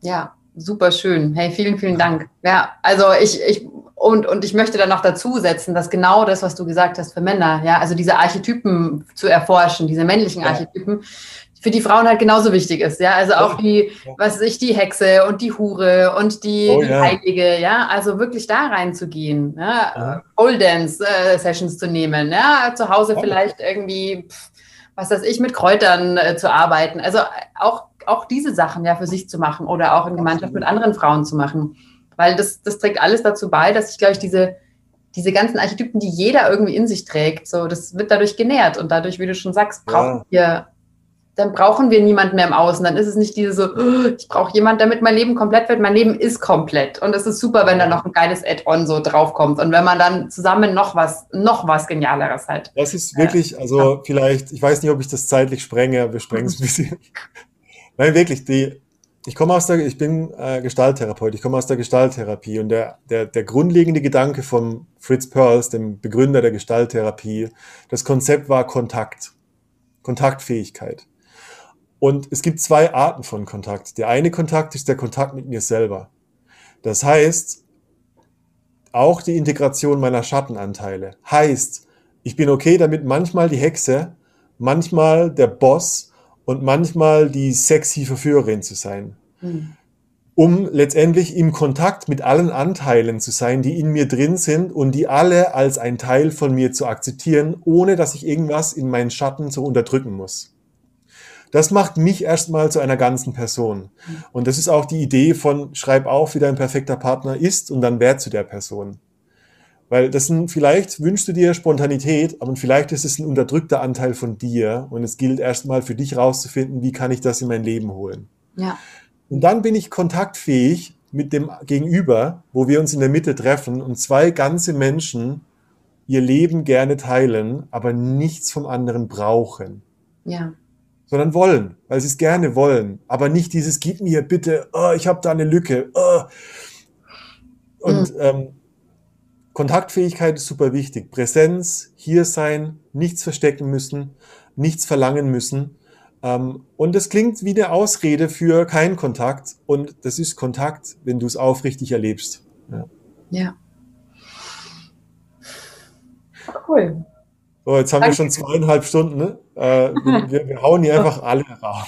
Speaker 3: Ja, super schön. Hey, vielen, vielen Dank. Ja, also ich, ich und, und ich möchte da noch dazu setzen, dass genau das, was du gesagt hast für Männer, ja, also diese Archetypen zu erforschen, diese männlichen Archetypen, für die Frauen halt genauso wichtig ist, ja. Also auch die, was weiß ich, die Hexe und die Hure und die, oh, die ja. Heilige, ja. Also wirklich da reinzugehen, ja. ja. Pole Dance äh, Sessions zu nehmen, ja. Zu Hause oh. vielleicht irgendwie, pff, was weiß ich, mit Kräutern äh, zu arbeiten. Also auch, auch diese Sachen ja für sich zu machen oder auch in Gemeinschaft mit anderen Frauen zu machen. Weil das, das trägt alles dazu bei, dass ich, glaube ich, diese, diese ganzen Archetypen, die jeder irgendwie in sich trägt, so, das wird dadurch genährt und dadurch, wie du schon sagst, brauchen ja. wir dann brauchen wir niemanden mehr im Außen. Dann ist es nicht diese so, oh, ich brauche jemanden, damit mein Leben komplett wird. Mein Leben ist komplett. Und es ist super, wenn da noch ein geiles Add-on so draufkommt. Und wenn man dann zusammen noch was, noch was Genialeres hat.
Speaker 1: Das ist wirklich, also ja. vielleicht, ich weiß nicht, ob ich das zeitlich sprenge, aber wir sprengen es ein bisschen. Nein, wirklich, die, ich komme aus der, ich bin äh, Gestalttherapeut, ich komme aus der Gestalttherapie und der, der, der grundlegende Gedanke von Fritz Perls, dem Begründer der Gestalttherapie, das Konzept war Kontakt, Kontaktfähigkeit. Und es gibt zwei Arten von Kontakt. Der eine Kontakt ist der Kontakt mit mir selber. Das heißt, auch die Integration meiner Schattenanteile. Heißt, ich bin okay damit, manchmal die Hexe, manchmal der Boss und manchmal die sexy Verführerin zu sein. Mhm. Um letztendlich im Kontakt mit allen Anteilen zu sein, die in mir drin sind und die alle als ein Teil von mir zu akzeptieren, ohne dass ich irgendwas in meinen Schatten so unterdrücken muss. Das macht mich erstmal zu einer ganzen Person. Und das ist auch die Idee von schreib auf, wie dein perfekter Partner ist und dann wert zu der Person. Weil das sind, vielleicht wünschst du dir Spontanität, aber vielleicht ist es ein unterdrückter Anteil von dir und es gilt erstmal für dich rauszufinden, wie kann ich das in mein Leben holen.
Speaker 3: Ja.
Speaker 1: Und dann bin ich kontaktfähig mit dem Gegenüber, wo wir uns in der Mitte treffen und zwei ganze Menschen ihr Leben gerne teilen, aber nichts vom anderen brauchen.
Speaker 3: Ja
Speaker 1: sondern wollen, weil sie es gerne wollen. Aber nicht dieses, gib mir bitte, oh, ich habe da eine Lücke. Oh. Und mhm. ähm, Kontaktfähigkeit ist super wichtig. Präsenz, hier sein, nichts verstecken müssen, nichts verlangen müssen. Ähm, und das klingt wie eine Ausrede für keinen Kontakt. Und das ist Kontakt, wenn du es aufrichtig erlebst.
Speaker 3: Ja. ja. Cool.
Speaker 1: So, jetzt haben Danke. wir schon zweieinhalb Stunden. Ne? Äh, wir, wir, hauen die einfach alle raus.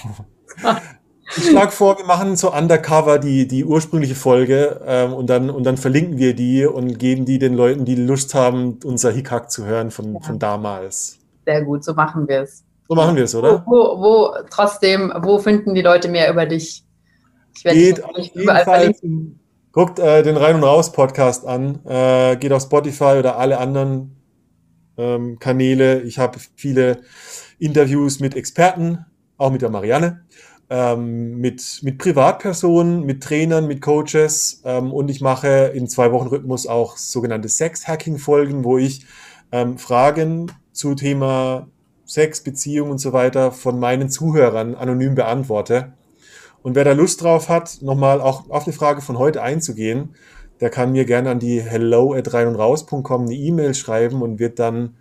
Speaker 1: Ich schlage vor, wir machen so undercover die, die ursprüngliche Folge ähm, und, dann, und dann verlinken wir die und geben die den Leuten, die Lust haben, unser Hickhack zu hören von, ja. von damals.
Speaker 3: Sehr gut, so machen wir es.
Speaker 1: So machen wir es, oder?
Speaker 3: Wo, wo, wo, trotzdem, wo finden die Leute mehr über dich?
Speaker 1: Ich werde geht auf jeden Fall guckt äh, den Rein und Raus Podcast an, äh, geht auf Spotify oder alle anderen ähm, Kanäle. Ich habe viele Interviews mit Experten, auch mit der Marianne, ähm, mit, mit Privatpersonen, mit Trainern, mit Coaches ähm, und ich mache in zwei Wochen Rhythmus auch sogenannte Sex-Hacking-Folgen, wo ich ähm, Fragen zu Thema Sex, Beziehung und so weiter von meinen Zuhörern anonym beantworte. Und wer da Lust drauf hat, nochmal auch auf eine Frage von heute einzugehen, der kann mir gerne an die hello at rein und raus.com eine E-Mail schreiben und wird dann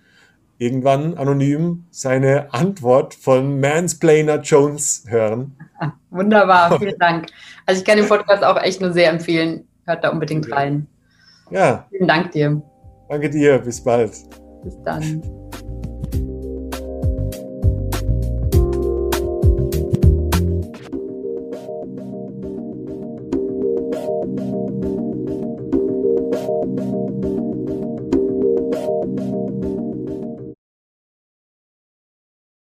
Speaker 1: irgendwann anonym seine Antwort von Mansplainer Jones hören.
Speaker 3: Wunderbar, vielen Dank. Also ich kann den Podcast auch echt nur sehr empfehlen. Hört da unbedingt rein.
Speaker 1: Ja.
Speaker 3: Vielen Dank dir.
Speaker 1: Danke dir, bis bald.
Speaker 3: Bis dann.